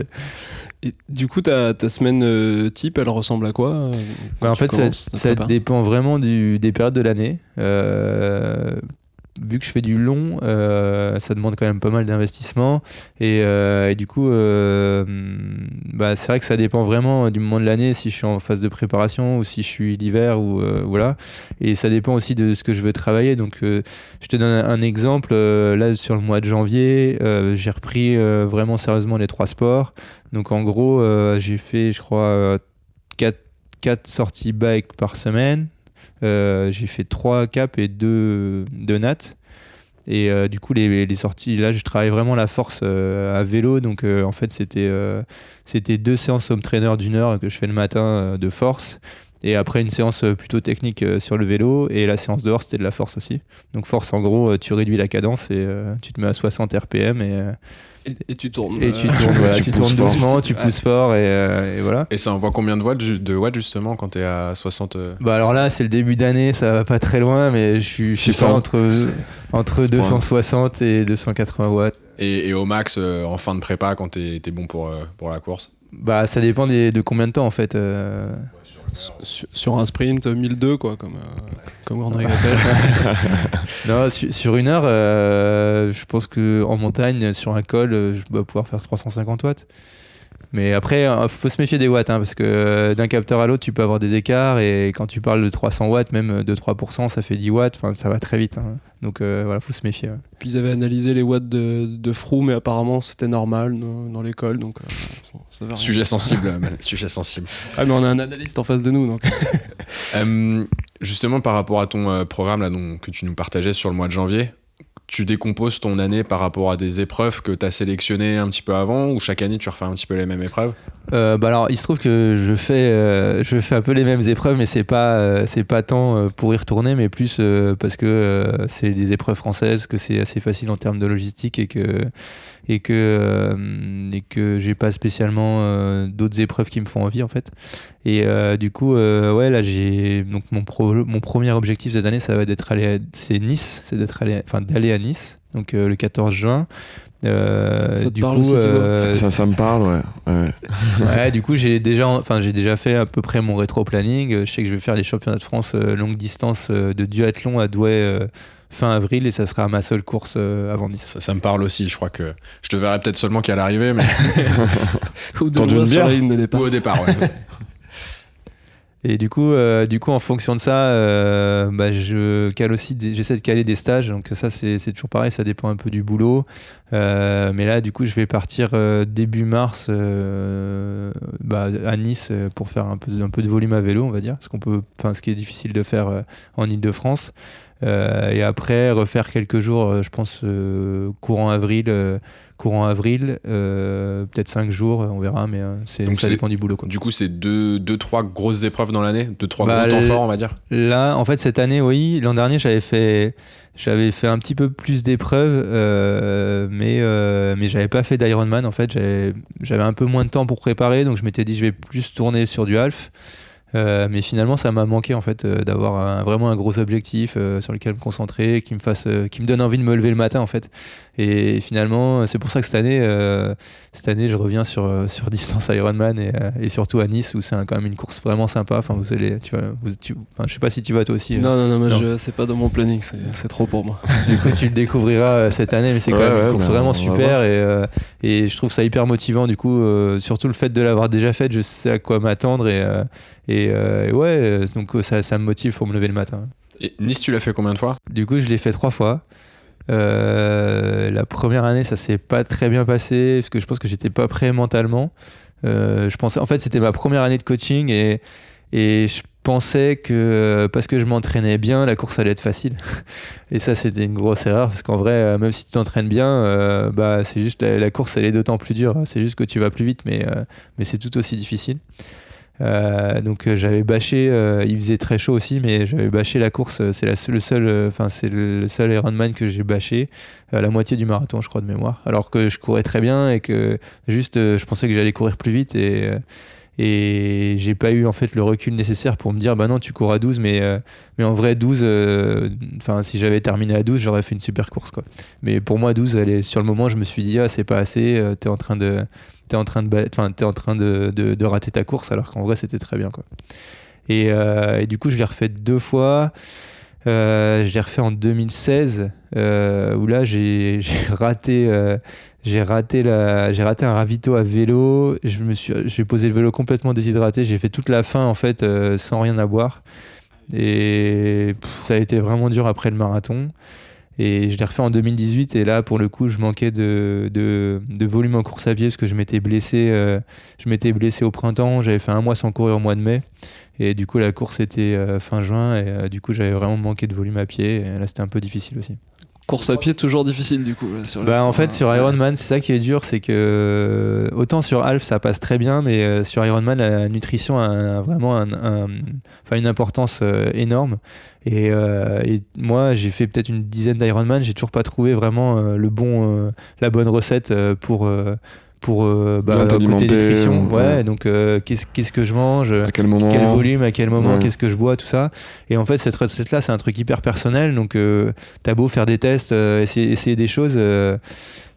Et du coup, ta, ta semaine euh, type, elle ressemble à quoi euh, Ouais, en fait, ça, dépend vraiment du, des périodes de l'année. Euh, vu que je fais du long, euh, ça demande quand même pas mal d'investissement. Et, euh, du coup, euh, bah, c'est vrai que ça dépend vraiment du moment de l'année, si je suis en phase de préparation ou si je suis l'hiver. ou voilà. Et ça dépend aussi de ce que je veux travailler. Donc, je te donne un, exemple. Là, sur le mois de janvier, j'ai repris vraiment sérieusement les trois sports. Donc, en gros, j'ai fait, je crois, euh, quatre 4 sorties bike par semaine. Euh, j'ai fait 3 caps et 2 de nat. Et euh, du coup, les, les sorties, là, je travaille vraiment la force euh, à vélo. Donc, en fait, c'était c'était deux séances home trainer d'une heure que je fais le matin de force. Et après, une séance plutôt technique sur le vélo. Et la séance dehors, c'était de la force aussi. Donc, force, en gros, tu réduis la cadence et tu te mets à 60 RPM. Et, et tu tournes. et tu tournes, voilà, tu tu pousses tournes fort. doucement, tu pousses fort. Et, euh, et voilà. Et ça envoie combien de watts, de watts justement quand t'es à 60 euh, Bah alors là, c'est le début d'année, ça va pas très loin, mais je suis, je suis 600. pas entre, entre C'est pas- 260 et 280 watts. et, et au max euh, en fin de prépa quand t'es t'es bon pour, euh, pour la course? Bah ça dépend des- de combien de temps en fait. euh. Sur, un sprint 1002, quoi, comme, euh, comme l'appelle. Non, su- sur une heure, euh, je pense que en montagne, sur un col, euh, je dois pouvoir faire 350 watts. Mais après, il faut se méfier des watts, hein, parce que euh, d'un capteur à l'autre, tu peux avoir des écarts, et quand tu parles de 300 watts, même de 3%, ça fait 10 watts, enfin ça va très vite. hein. Donc euh, voilà, faut se méfier. ouais. Puis ils avaient analysé les watts de, de Frou, mais apparemment c'était normal dans, dans l'école, donc euh, ça va rien. Sujet sensible, euh, sujet sensible. Ah, mais on a un analyste en face de nous, donc. Euh, justement, par rapport à ton euh, programme là, donc, que tu nous partageais sur le mois de janvier, tu décomposes ton année par rapport à des épreuves que tu as sélectionnées un petit peu avant ou chaque année tu refais un petit peu les mêmes épreuves? Euh, bah alors, il se trouve que je fais, euh, je fais un peu les mêmes épreuves, mais c'est pas, euh, c'est pas tant pour y retourner, mais plus parce que c'est des épreuves françaises, que c'est assez facile en termes de logistique et que et que euh, et que j'ai pas spécialement euh, d'autres épreuves qui me font envie en fait. Et euh, du coup, euh, ouais, là j'ai donc mon pro- mon premier objectif cette année, ça va d'être aller, c'est Nice, c'est d'être allé, enfin d'aller à Nice, donc euh, le 14 juin. Euh, Ça- ça te du parle coup, aussi, euh, Ça, ça me parle, ouais. ouais. Ouais, du coup, j'ai déjà, enfin, j'ai déjà fait à peu près mon rétro planning. Je sais que je vais faire les championnats de France euh, longue distance euh, de duathlon à Douai euh, fin avril et ça sera ma seule course euh, avant Nice. ça, ça me parle aussi, je crois que je te verrai peut-être seulement qu'à l'arrivée, mais Ou de Tendu loin une sur bière la ligne de départ. ou au départ. ouais. Et du coup, euh, du coup, en fonction de ça, euh, bah, je cale aussi, des- j'essaie de caler des stages. Donc ça, c'est c'est toujours pareil, ça dépend un peu du boulot. Euh, mais là, du coup, je vais partir euh, début mars euh, bah, à Nice pour faire un peu, un peu de volume à vélo, on va dire, ce qu'on peut, enfin, ce qui est difficile de faire euh, en Île-de-France. Euh, et après, refaire quelques jours, euh, je pense, euh, courant avril. euh, courant avril, euh, peut-être 5 jours, on verra, mais euh, c'est- ça dépend du boulot. Quoi. Du coup, c'est deux, deux, trois grosses épreuves dans l'année, deux, trois Bah, gros temps forts, on va dire. Là, en fait, cette année, oui. L'an dernier, j'avais fait, j'avais fait un petit peu plus d'épreuves, euh, mais euh, mais j'avais pas fait d'Ironman. En fait, j'avais un peu moins de temps pour préparer, donc je m'étais dit, je vais plus tourner sur du half. Euh, mais finalement, ça m'a manqué en fait euh, d'avoir un- vraiment un gros objectif euh, sur lequel me concentrer, qui me fasse, euh, qui me donne envie de me lever le matin en fait. Et finalement, c'est pour ça que cette année, euh, cette année, je reviens sur sur distance Ironman et, et surtout à Nice où c'est quand même une course vraiment sympa. Enfin, vous allez, tu vois, vous, tu- enfin, je sais pas si tu vas toi aussi. euh. Non, non, non, je- c'est pas dans mon planning, c'est trop pour moi. Du coup, tu le découvriras euh, cette année, mais c'est quand Ouais, même une ouais, course bah, vraiment super et, euh, et je trouve ça hyper motivant. Du coup, euh, surtout le fait de l'avoir déjà faite, je sais à quoi m'attendre et, et, et ouais, euh, donc euh, ça, ça me motive pour me lever le matin. Et Nice, tu l'as fait combien de fois? Du coup, je l'ai fait trois fois. Euh, la première année, ça s'est pas très bien passé parce que je pense que j'étais pas prêt mentalement. Euh, je pensais, en fait, c'était ma première année de coaching et, et je pensais que euh, parce que je m'entraînais bien, la course allait être facile. Et ça, c'était une grosse erreur parce qu'en vrai, euh, même si tu t'entraînes bien, euh, bah, c'est juste la, la course, elle est d'autant plus dure. C'est juste que tu vas plus vite, mais, euh, mais c'est tout aussi difficile. Euh, donc euh, j'avais bâché, euh, il faisait très chaud aussi, mais j'avais bâché la course. C'est le seul, enfin c'est le, seul Ironman que j'ai bâché, la moitié du marathon, je crois de mémoire. Alors que je courais très bien et que juste, je pensais que j'allais courir plus vite et j'ai pas eu en fait le recul nécessaire pour me dire bah non tu cours à 12 mais mais en vrai 12 euh, enfin si j'avais terminé à 12 j'aurais fait une super course quoi mais pour moi 12 elle est, sur le moment je me suis dit ah c'est pas assez t'es en train de t'es en train de t'es en train de, de, rater ta course alors qu'en vrai c'était très bien quoi. Et, euh, du coup je l'ai refait deux fois. Euh, je l'ai refait en 2016 euh, où là j'ai raté euh, j'ai raté la j'ai raté un ravito à vélo. Je me suis j'ai posé le vélo complètement déshydraté. J'ai fait toute la fin en fait sans rien à boire. Et ça a été vraiment dur après le marathon et je l'ai refait en 2018 et là pour le coup je manquais de, volume en course à pied parce que je m'étais blessé euh, je m'étais blessé au printemps. J'avais fait un mois sans courir au mois de mai. Et du coup la course était euh, fin juin et euh, du coup j'avais vraiment manqué de volume à pied. Et là c'était un peu difficile aussi Course à pied, toujours difficile du coup. là, sur le bah, en fait, sur. Ironman, c'est ça qui est dur, c'est que euh, autant sur Half ça passe très bien, mais euh, sur Ironman, la nutrition a vraiment un- un- enfin, une importance euh, énorme. Et, euh, et moi, j'ai fait peut-être une dizaine d'Ironman, j'ai toujours pas trouvé vraiment euh, le bon, euh, la bonne recette pour. Euh, pour euh, bah, côté nutrition, ouais, ouais. donc euh, qu'est-ce qu'est-ce que je mange, À quel moment quel volume, à quel moment, Ouais. qu'est-ce que je bois, tout ça. Et en fait, cette recette-là, c'est un truc hyper personnel. Donc, euh, t'as beau faire des tests, euh, essayer, essayer des choses. euh,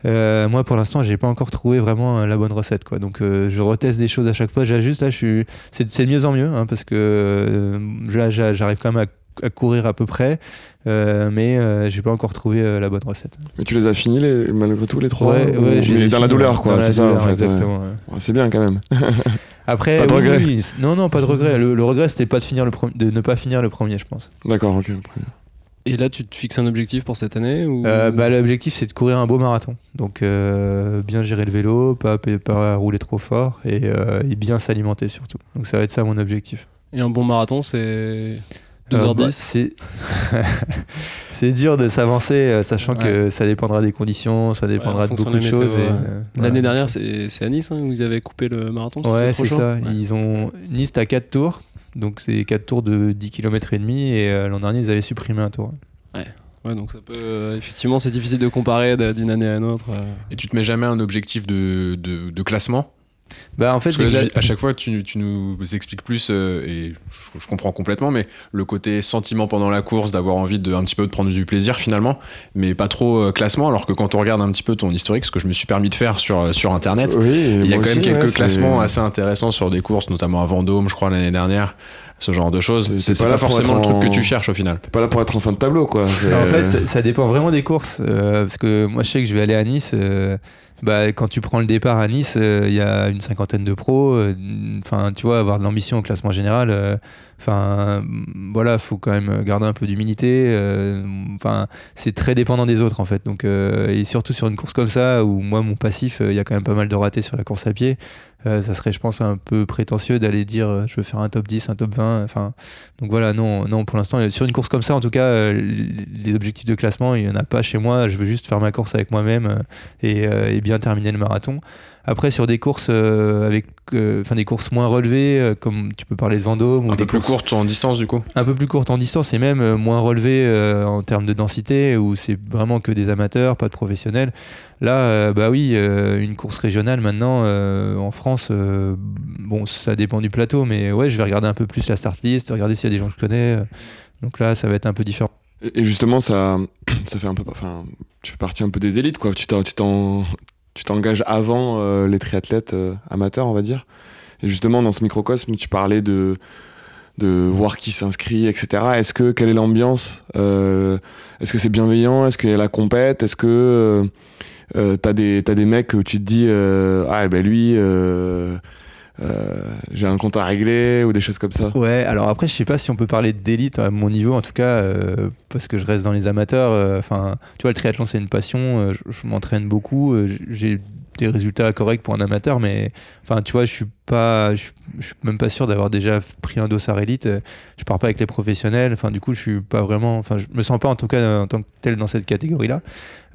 euh, moi, pour l'instant, j'ai pas encore trouvé vraiment euh, la bonne recette. Quoi. Donc, euh, je reteste des choses à chaque fois. J'ajuste. Là, je suis. C'est c'est de mieux en mieux, hein, parce que euh, là, j'a- j'arrive quand même à, à courir à peu près, euh, mais euh, j'ai pas encore trouvé euh, la bonne recette. Mais tu les as finis les, malgré tout les trois ouais, ou- ouais, mais ai dans la douleur quoi, c'est ça en douleur, fait. ouais. Exactement. ouais. Ouais, c'est bien quand même. Après, Pas de oui, regret. oui, c- non, non, pas de regret. Le, le regret, c'était pas de finir le pre- de ne pas finir le premier, je pense. D'accord, ok. Et là, tu te fixes un objectif pour cette année ou... Euh, bah, L'objectif, c'est de courir un beau marathon. Donc, euh, bien gérer le vélo, pas, pas rouler trop fort et, euh, et bien s'alimenter surtout. Donc, ça va être ça mon objectif. Et un bon marathon, c'est? 2h10 Euh, bah, c'est c'est dur de s'avancer, euh, sachant que ça dépendra des conditions, ça dépendra en de beaucoup de choses. ouais. euh, L'année voilà. dernière, c'est c'est à Nice hein, où ils avaient coupé le marathon Ouais, trop c'est chaud. ça. Ouais. Ils ont Nice, t'as 4 tours. Donc, c'est 4 tours de 10 km et demi. Et euh, l'an dernier, ils avaient supprimé un tour. Ouais, donc ça peut. euh, effectivement, c'est difficile de comparer d'une année à une autre. euh. Et tu te mets jamais un objectif de, de, de classement? Bah, en fait, Parce que là, à chaque fois, tu, tu nous expliques plus, euh, et je, je comprends complètement, mais le côté sentiment pendant la course, d'avoir envie de un petit peu de prendre du plaisir finalement, mais pas trop euh, classement, alors que quand on regarde un petit peu ton historique, ce que je me suis permis de faire sur, sur Internet, Oui, il y a quand même quelques ouais, classements assez intéressants sur des courses, notamment à Vendôme, je crois, l'année dernière, ce genre de choses. C'est- pas pas, forcément le truc que tu cherches au final. T'es pas là pour être en fin de tableau, quoi. En fait, ça, ça dépend vraiment des courses. euh, parce que moi, je sais que je vais aller à Nice. euh, bah, quand tu prends le départ à Nice, euh, il y a une cinquantaine de pros. euh, Enfin, tu vois, avoir de l'ambition au classement général. Enfin, voilà, faut quand même garder un peu d'humilité. euh, Enfin, c'est très dépendant des autres en fait. Donc, euh, et surtout sur une course comme ça, où moi, mon passif, euh, il y a quand même pas mal de ratés sur la course à pied. ça serait, je pense, un peu prétentieux d'aller dire je veux faire un top 10, un top 20. Enfin, donc voilà, non, non pour l'instant, sur une course comme ça, en tout cas, les objectifs de classement, il n'y en a pas chez moi. Je veux juste faire ma course avec moi-même et, et bien terminer le marathon. Après, sur des courses euh, avec, euh, enfin des courses moins relevées, euh, comme tu peux parler de Vendôme, ou Un des peu plus courses courte en distance du coup. un peu plus courtes en distance et même moins relevées en termes de densité, où c'est vraiment que des amateurs, pas de professionnels. Là, bah oui, une course régionale maintenant en France, bon, ça dépend du plateau, mais ouais, je vais regarder un peu plus la start list, regarder s'il y a des gens que je connais. donc là, ça va être un peu différent. Et et justement, ça, ça fait un peu. Enfin, tu fais partie un peu des élites, quoi. Tu t'en- tu t'en- tu t'engages avant euh, les triathlètes euh, amateurs, on va dire. Et justement, dans ce microcosme, tu parlais de de voir qui s'inscrit, etc. Est-ce que quelle est l'ambiance Euh, Est-ce que c'est bienveillant? Est-ce qu'il y a la compète? Est-ce que t'as des t'as des mecs où tu te dis ah ben lui j'ai un compte à régler ou des choses comme ça. Ouais, alors après, je sais pas si on peut parler d'élite à mon niveau, en tout cas, euh, parce que je reste dans les amateurs. euh, Enfin, tu vois, le triathlon, c'est une passion. euh, je je m'entraîne beaucoup. euh, J'ai des résultats corrects pour un amateur, mais enfin, tu vois, je suis pas, je, suis même pas sûr d'avoir déjà pris un dossard élite. Je pars pas avec les professionnels. Enfin, du coup, je suis pas vraiment. Enfin, je me sens pas en tout cas en tant que tel dans cette catégorie-là.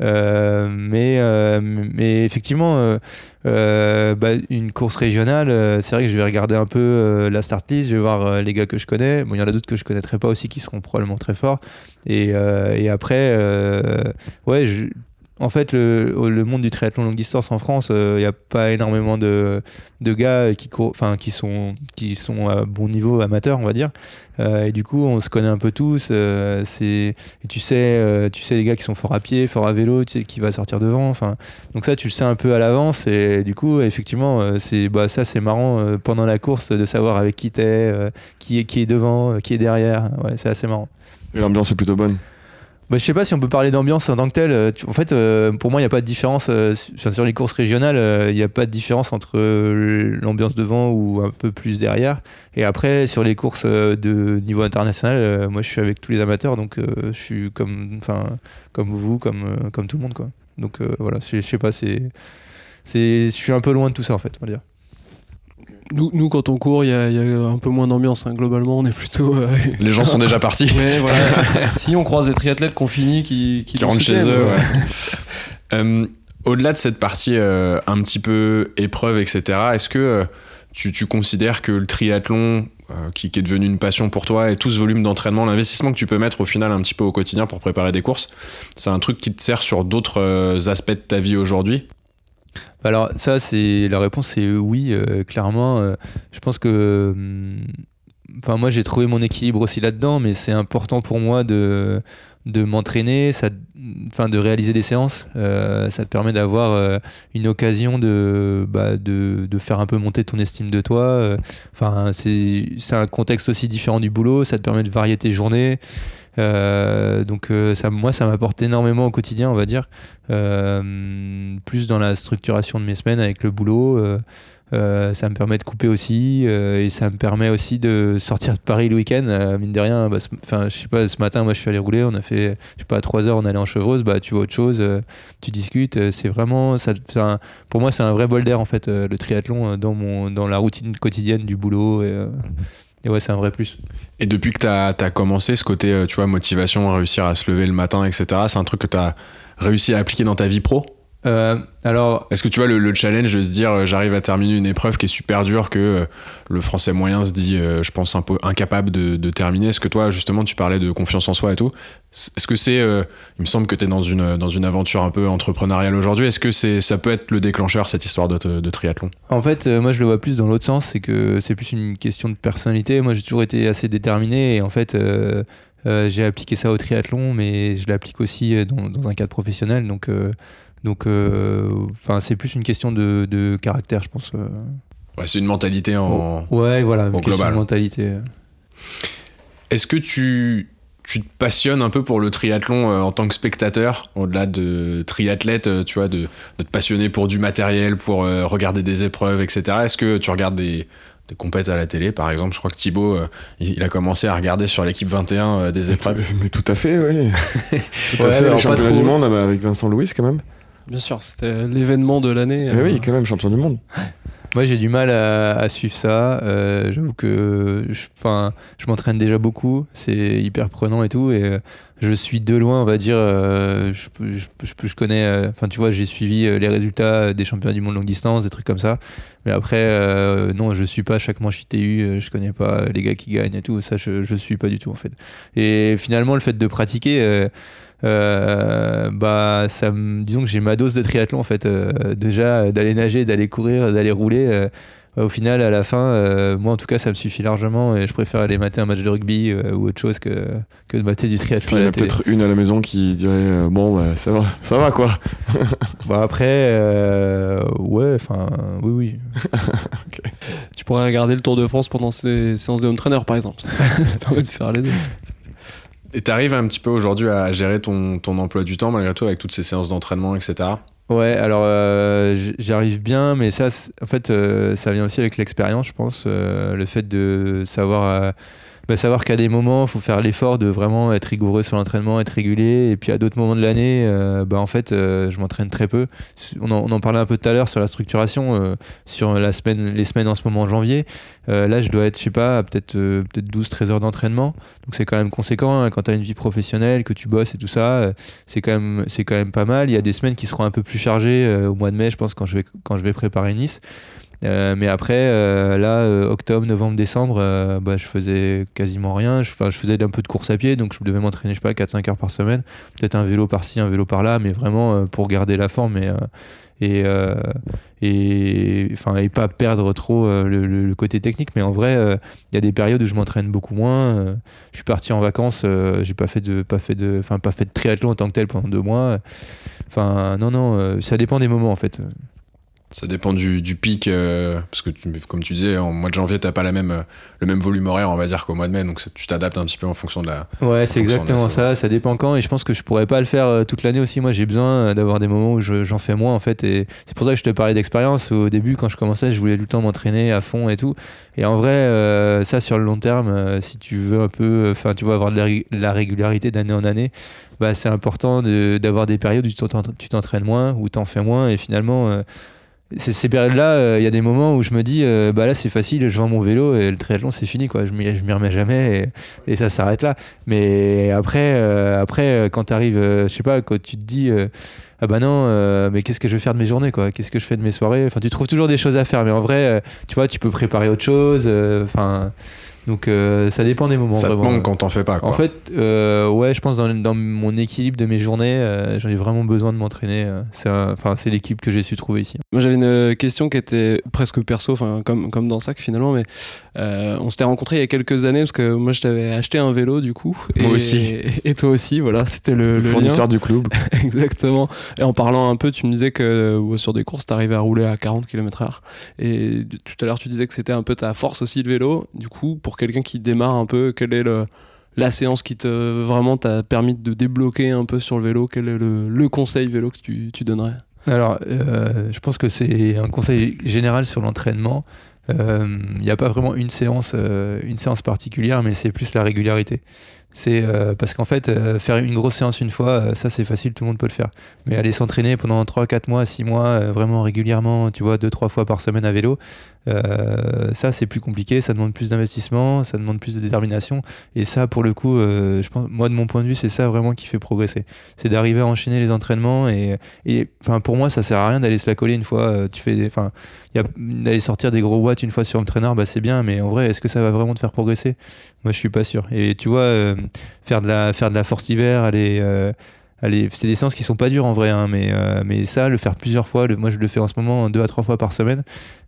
Euh, mais, euh, mais effectivement, euh, bah, une course régionale, c'est vrai que je vais regarder un peu la start list, je vais voir les gars que je connais. Bon, il y en a d'autres que je connaîtrais pas aussi qui seront probablement très forts. Et, et après, ouais, je- en fait, le, monde du triathlon longue distance en France, il n'y a pas énormément de, gars qui, enfin, qui, sont, qui sont à bon niveau amateur, on va dire. Euh, et du coup, on se connaît un peu tous. euh, c'est, tu sais, euh, tu sais les gars qui sont forts à pied, forts à vélo, tu sais qui va sortir devant. Enfin, donc ça, tu le sais un peu à l'avance. Et du coup, effectivement, euh, c'est, bah, ça, c'est marrant euh, pendant la course de savoir avec qui t'es, euh, qui, est, qui est devant, euh, qui est derrière. Ouais, c'est assez marrant. Et l'ambiance est plutôt bonne. Bah, je sais pas si on peut parler d'ambiance en tant que telle. Euh, En fait, euh, pour moi, il n'y a pas de différence. euh, sur les courses régionales, il n'y a pas de différence entre l'ambiance devant ou un peu plus derrière. Et après, sur les courses de niveau international, moi, je suis avec tous les amateurs, donc je suis comme, enfin, comme vous, comme, comme tout le monde, quoi. Donc voilà, je sais pas, c'est, je suis un peu loin de tout ça, en fait, on va dire. Nous, nous, quand on court, il y, a- il y a un peu moins d'ambiance. hein. Globalement, on est plutôt. euh, Les gens sont déjà partis. Ouais, voilà. si on croise des triathlètes qu'on finit, qui, qui, rentrent chez eux. ouais. Euh, Au-delà de cette partie euh, un petit peu épreuve, etc., est-ce que tu, tu considères que le triathlon, qui, qui est devenu une passion pour toi, et tout ce volume d'entraînement, l'investissement que tu peux mettre au final un petit peu au quotidien pour préparer des courses, c'est un truc qui te sert sur d'autres aspects de ta vie aujourd'hui? Alors ça, c'est la réponse, c'est oui, euh, clairement. euh, je pense que, hum, enfin moi, j'ai trouvé mon équilibre aussi là-dedans, mais c'est important pour moi de de m'entraîner, ça, enfin de réaliser des séances. Euh, ça te permet d'avoir euh, une occasion de, bah, de de faire un peu monter ton estime de toi. euh, Enfin, c'est c'est un contexte aussi différent du boulot. Ça te permet de varier tes journées. Euh, donc euh, ça, moi, ça m'apporte énormément au quotidien, on va dire. Euh, plus dans la structuration de mes semaines avec le boulot. ça me permet de couper aussi et ça me permet aussi de sortir de Paris le week-end. Mine de rien, bah, enfin, je sais pas, ce matin, moi, je suis allé rouler. On a fait, je sais pas, à 3 heures, on allait en chevreuse. Bah, tu vois autre chose, tu discutes. c'est vraiment, ça, pour moi, c'est un vrai bol d'air en fait, le triathlon dans mon, dans la routine quotidienne du boulot. Et ouais, c'est un vrai plus. Et depuis que tu as, commencé ce côté, euh, tu vois, motivation, réussir à se lever le matin, etc., c'est un truc que tu as réussi à appliquer dans ta vie pro? Euh, alors, Est-ce que tu vois le, le challenge de se dire euh, j'arrive à terminer une épreuve qui est super dure que euh, le français moyen se dit euh, je pense un peu incapable de, de terminer? Est-ce que toi justement tu parlais de confiance en soi et tout? Est-ce que c'est il me semble que tu es dans une, dans une aventure un peu entrepreneuriale aujourd'hui Est-ce que c'est ça peut être le déclencheur cette histoire de, de triathlon? En fait, moi je le vois plus dans l'autre sens, c'est que c'est plus une question de personnalité. Moi j'ai toujours été assez déterminé et en fait j'ai appliqué ça au triathlon, mais je l'applique aussi dans, dans un cadre professionnel. Donc, donc, euh, enfin c'est plus une question de, de caractère, je pense. euh. ouais, C'est une mentalité en... Ouais, voilà, une question global. de mentalité. Est-ce que tu, tu te passionnes un peu pour le triathlon euh, en tant que spectateur, au-delà de triathlète, euh, tu vois, de, de, te passionner pour du matériel, pour euh, regarder des épreuves, etc. Est-ce que tu regardes des, des compètes à la télé, par exemple? Je crois que Thibaut, euh, il, a commencé à regarder sur l'équipe 21 euh, des épreuves. Mais tout à fait, oui. tout à Ouais, fait, alors championnat trop. du monde euh, avec Vincent Louis quand même. Bien sûr, c'était l'événement de l'année. Mais euh, oui, quand même, champion du monde. Moi, j'ai du mal à, à suivre ça. Euh, J'avoue que je, je m'entraîne déjà beaucoup. C'est hyper prenant et tout. Et euh, je suis de loin, on va dire. euh, je, connais. euh, Enfin, tu vois, j'ai suivi euh, les résultats des championnats du monde longue distance, des trucs comme ça. Mais après, non, je suis pas chaque manche ITU. Je connais pas les gars qui gagnent et tout. Ça, je, je suis pas du tout en fait. Et finalement, le fait de pratiquer. bah disons que j'ai ma dose de triathlon en fait déjà d'aller nager d'aller courir d'aller rouler au final à la fin euh, moi en tout cas ça me suffit largement et je préfère aller mater un match de rugby euh, ou autre chose que, que de mater du Puis triathlon il y en a peut-être une à la maison qui dirait euh, Bon, bah, ça va, ça va quoi. Bah, après euh, ouais enfin oui oui Tu pourrais regarder le Tour de France pendant ces séances de home trainer, par exemple. Ça permet de faire les deux. Et t'arrives un petit peu aujourd'hui à gérer ton, ton emploi du temps malgré tout avec toutes ces séances d'entraînement, etc. Ouais, alors euh, j- j'y arrive bien, mais ça, en fait, euh, ça vient aussi avec l'expérience, je pense. euh, le fait de savoir, euh, bah, savoir qu'à des moments, il faut faire l'effort de vraiment être rigoureux sur l'entraînement, être régulier. Et puis à d'autres moments de l'année, euh, bah, en fait, euh, je m'entraîne très peu. On en, on en parlait un peu tout à l'heure sur la structuration, euh, sur la semaine, les semaines en ce moment en janvier. Là, je dois être, je sais pas, peut-être peut 12-13 heures d'entraînement. Donc c'est quand même conséquent hein, quand tu as une vie professionnelle, que tu bosses et tout ça. c'est quand même quand même pas mal. Il y a des semaines qui seront un peu plus chargées au mois de mai, je pense, quand je vais quand je vais préparer Nice. Euh, mais après, euh, là, euh, octobre, novembre, décembre, bah, je faisais quasiment rien. Je, je faisais un peu de course à pied, donc je devais m'entraîner, je sais pas, 4-5 heures par semaine. Peut-être un vélo par-ci, un vélo par-là, mais vraiment pour garder la forme et, et, et, et pas perdre trop le, côté technique. Mais en vrai, il y a des périodes où je m'entraîne beaucoup moins. je suis parti en vacances, j'ai pas fait de, pas fait de, pas fait de triathlon en tant que tel pendant deux mois. Enfin, non, non, ça dépend des moments en fait. Ça dépend du, du pic, euh, parce que tu- comme tu disais, en mois de janvier, t'as pas la même, euh, le même volume horaire, on va dire, qu'au mois de mai, donc ça- tu t'adaptes un petit peu en fonction de la. Ouais, c'est exactement ça. Ça dépend quand. Et je pense que je pourrais pas le faire euh, toute l'année aussi. Moi, j'ai besoin d'avoir des moments où je- j'en fais moins, en fait. Et c'est pour ça que je te parlais d'expérience. Au début, quand je commençais, je voulais tout le temps m'entraîner à fond et tout. Et en vrai, euh, ça, sur le long terme, euh, si tu veux un peu, enfin, tu vois, avoir de la, ré- la régularité d'année en année, bah, c'est important de- d'avoir des périodes où tu t'entra- tu t'entraînes moins, où tu en fais moins. Et finalement, ces périodes-là, euh, il y a des moments où je me dis, euh, bah là, c'est facile, je vends mon vélo et le triathlon, c'est fini, quoi. Je m'y remets jamais et, et ça s'arrête là. Mais après, euh, après quand tu arrives, je sais pas, quand tu te dis, ah bah non, mais qu'est-ce que je vais faire de mes journées, quoi? Qu'est-ce que je fais de mes soirées? Enfin, tu trouves toujours des choses à faire, mais en vrai, tu vois, tu peux préparer autre chose. Enfin, donc euh, ça dépend des moments. ça te vraiment. manque quand t'en fais pas, quoi. En fait, euh, ouais, je pense dans, dans mon équilibre de mes journées, euh, j'en ai vraiment besoin de m'entraîner. euh, C'est enfin, c'est l'équipe que j'ai su trouver ici. Moi j'avais une question qui était presque perso, enfin comme, comme dans Sac finalement, mais euh, on s'était rencontrés il y a quelques années parce que moi je t'avais acheté un vélo du coup. Et, Moi aussi. Et toi aussi, voilà, c'était le, Le le fournisseur du club. Exactement. Et en parlant un peu, tu me disais que euh, sur des courses, t'arrivais à rouler à 40 km/h. Et tout à l'heure, tu disais que c'était un peu ta force aussi le vélo. Du coup, pour quelqu'un qui démarre un peu, quelle est la séance qui te vraiment t'a permis de débloquer un peu sur le vélo? Quel est le, conseil vélo que tu, donnerais? Alors, euh, je pense que c'est un conseil général sur l'entraînement. Euh, Il n'y a pas vraiment une séance, euh, une séance particulière, mais c'est plus la régularité. C'est euh, parce qu'en fait, euh, faire une grosse séance une fois, euh, ça c'est facile, tout le monde peut le faire. Mais aller s'entraîner pendant 3, 4 mois, 6 mois, euh, vraiment régulièrement, tu vois, 2-3 fois par semaine à vélo, euh, ça c'est plus compliqué, ça demande plus d'investissement, ça demande plus de détermination. Et ça, pour le coup, euh, je pense, moi de mon point de vue, c'est ça vraiment qui fait progresser. C'est d'arriver à enchaîner les entraînements et, et pour moi, ça sert à rien d'aller se la coller une fois. euh, d'aller sortir des gros watts une fois sur un trainer, bah c'est bien, mais en vrai, est-ce que ça va vraiment te faire progresser? Moi, je suis pas sûr. Et tu vois, faire de la faire de la force d'hiver, aller c'est des séances qui sont pas dures en vrai, hein, mais, mais ça, le faire plusieurs fois, moi je le fais en ce moment deux à trois fois par semaine,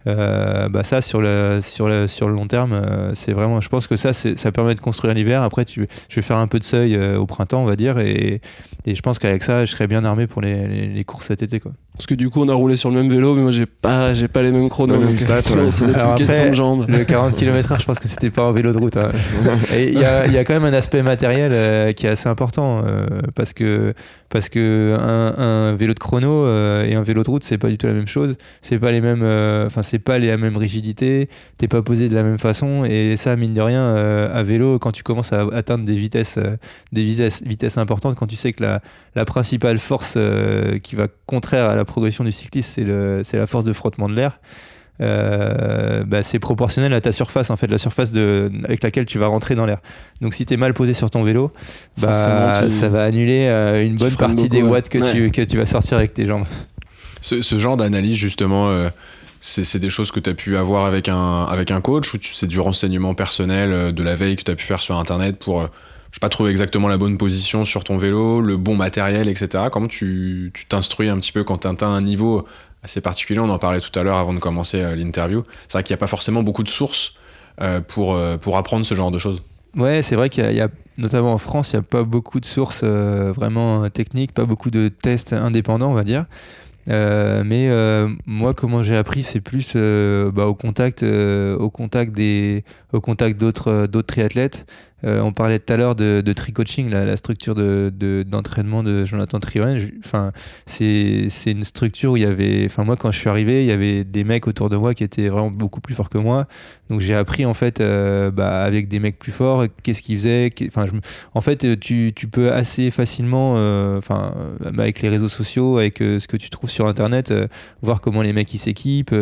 euh, bah ça sur le, sur le, sur le long terme, euh, c'est vraiment, je pense que ça, ça permet de construire l'hiver. Après, tu, je vais faire un peu de seuil euh, au printemps, on va dire, et, et je pense qu'avec ça, je serai bien armé pour les, les- les courses cet été. Quoi. Parce que du coup, on a roulé sur le même vélo, mais moi, j'ai pas, j'ai pas les mêmes chronos. C'est ouais. une question de jambes. Le 40 km/h, je pense que c'était pas un vélo de route. hein. Et Il y, a, il y a quand même un aspect matériel euh, qui est assez important euh, parce que parce que un, un vélo de chrono euh, et un vélo de route, c'est pas du tout la même chose. C'est pas les mêmes, euh, enfin c'est pas les la même rigidité. T'es pas posé de la même façon et ça, mine de rien, euh, à vélo, quand tu commences à atteindre des vitesses, euh, des vitesses, vitesses importantes, quand tu sais que la, la principale force euh, qui va contraire à la progression du cycliste, c'est le, c'est la force de frottement de l'air euh, bah, c'est proportionnel à ta surface, en fait, la surface de, avec laquelle tu vas rentrer dans l'air. Donc si tu es mal posé sur ton vélo, bah, tu- ça va annuler euh, une bonne partie beaucoup, des ouais. watts que, Ouais. tu, que tu vas sortir avec tes jambes. Ce, ce genre d'analyse, justement, euh, c'est des choses que tu as pu avoir avec un, avec un coach ou c'est du renseignement personnel euh, de la veille que tu as pu faire sur Internet pour, euh, je sais pas, trouver exactement la bonne position sur ton vélo, le bon matériel, etc. Comment tu t'instruis un petit peu quand tu atteins un niveau assez particulier? On en parlait tout à l'heure avant de commencer euh, l'interview. C'est vrai qu'il n'y a pas forcément beaucoup de sources pour, pour apprendre ce genre de choses. Ouais, c'est vrai qu'il y, a- notamment en France, il n'y a pas beaucoup de sources vraiment techniques, pas beaucoup de tests indépendants, on va dire. Euh, mais euh, moi, comment j'ai appris, c'est plus euh, bah, au contact, euh, au contact des, au contact d'autres, euh, d'autres triathlètes. Euh, on parlait tout à l'heure de, de tri coaching, la, structure de, de- d'entraînement de Jonathan Trioen. Je- Enfin, c'est, une structure où il y avait, enfin moi quand je suis arrivé, il y avait des mecs autour de moi qui étaient vraiment beaucoup plus forts que moi. Donc j'ai appris en fait euh, bah, avec des mecs plus forts, qu'est-ce qu'ils faisaient. Enfin, en fait, euh, tu, peux assez facilement, enfin, euh, avec les réseaux sociaux, avec ce que tu trouves sur Internet, voir comment les mecs ils s'équipent.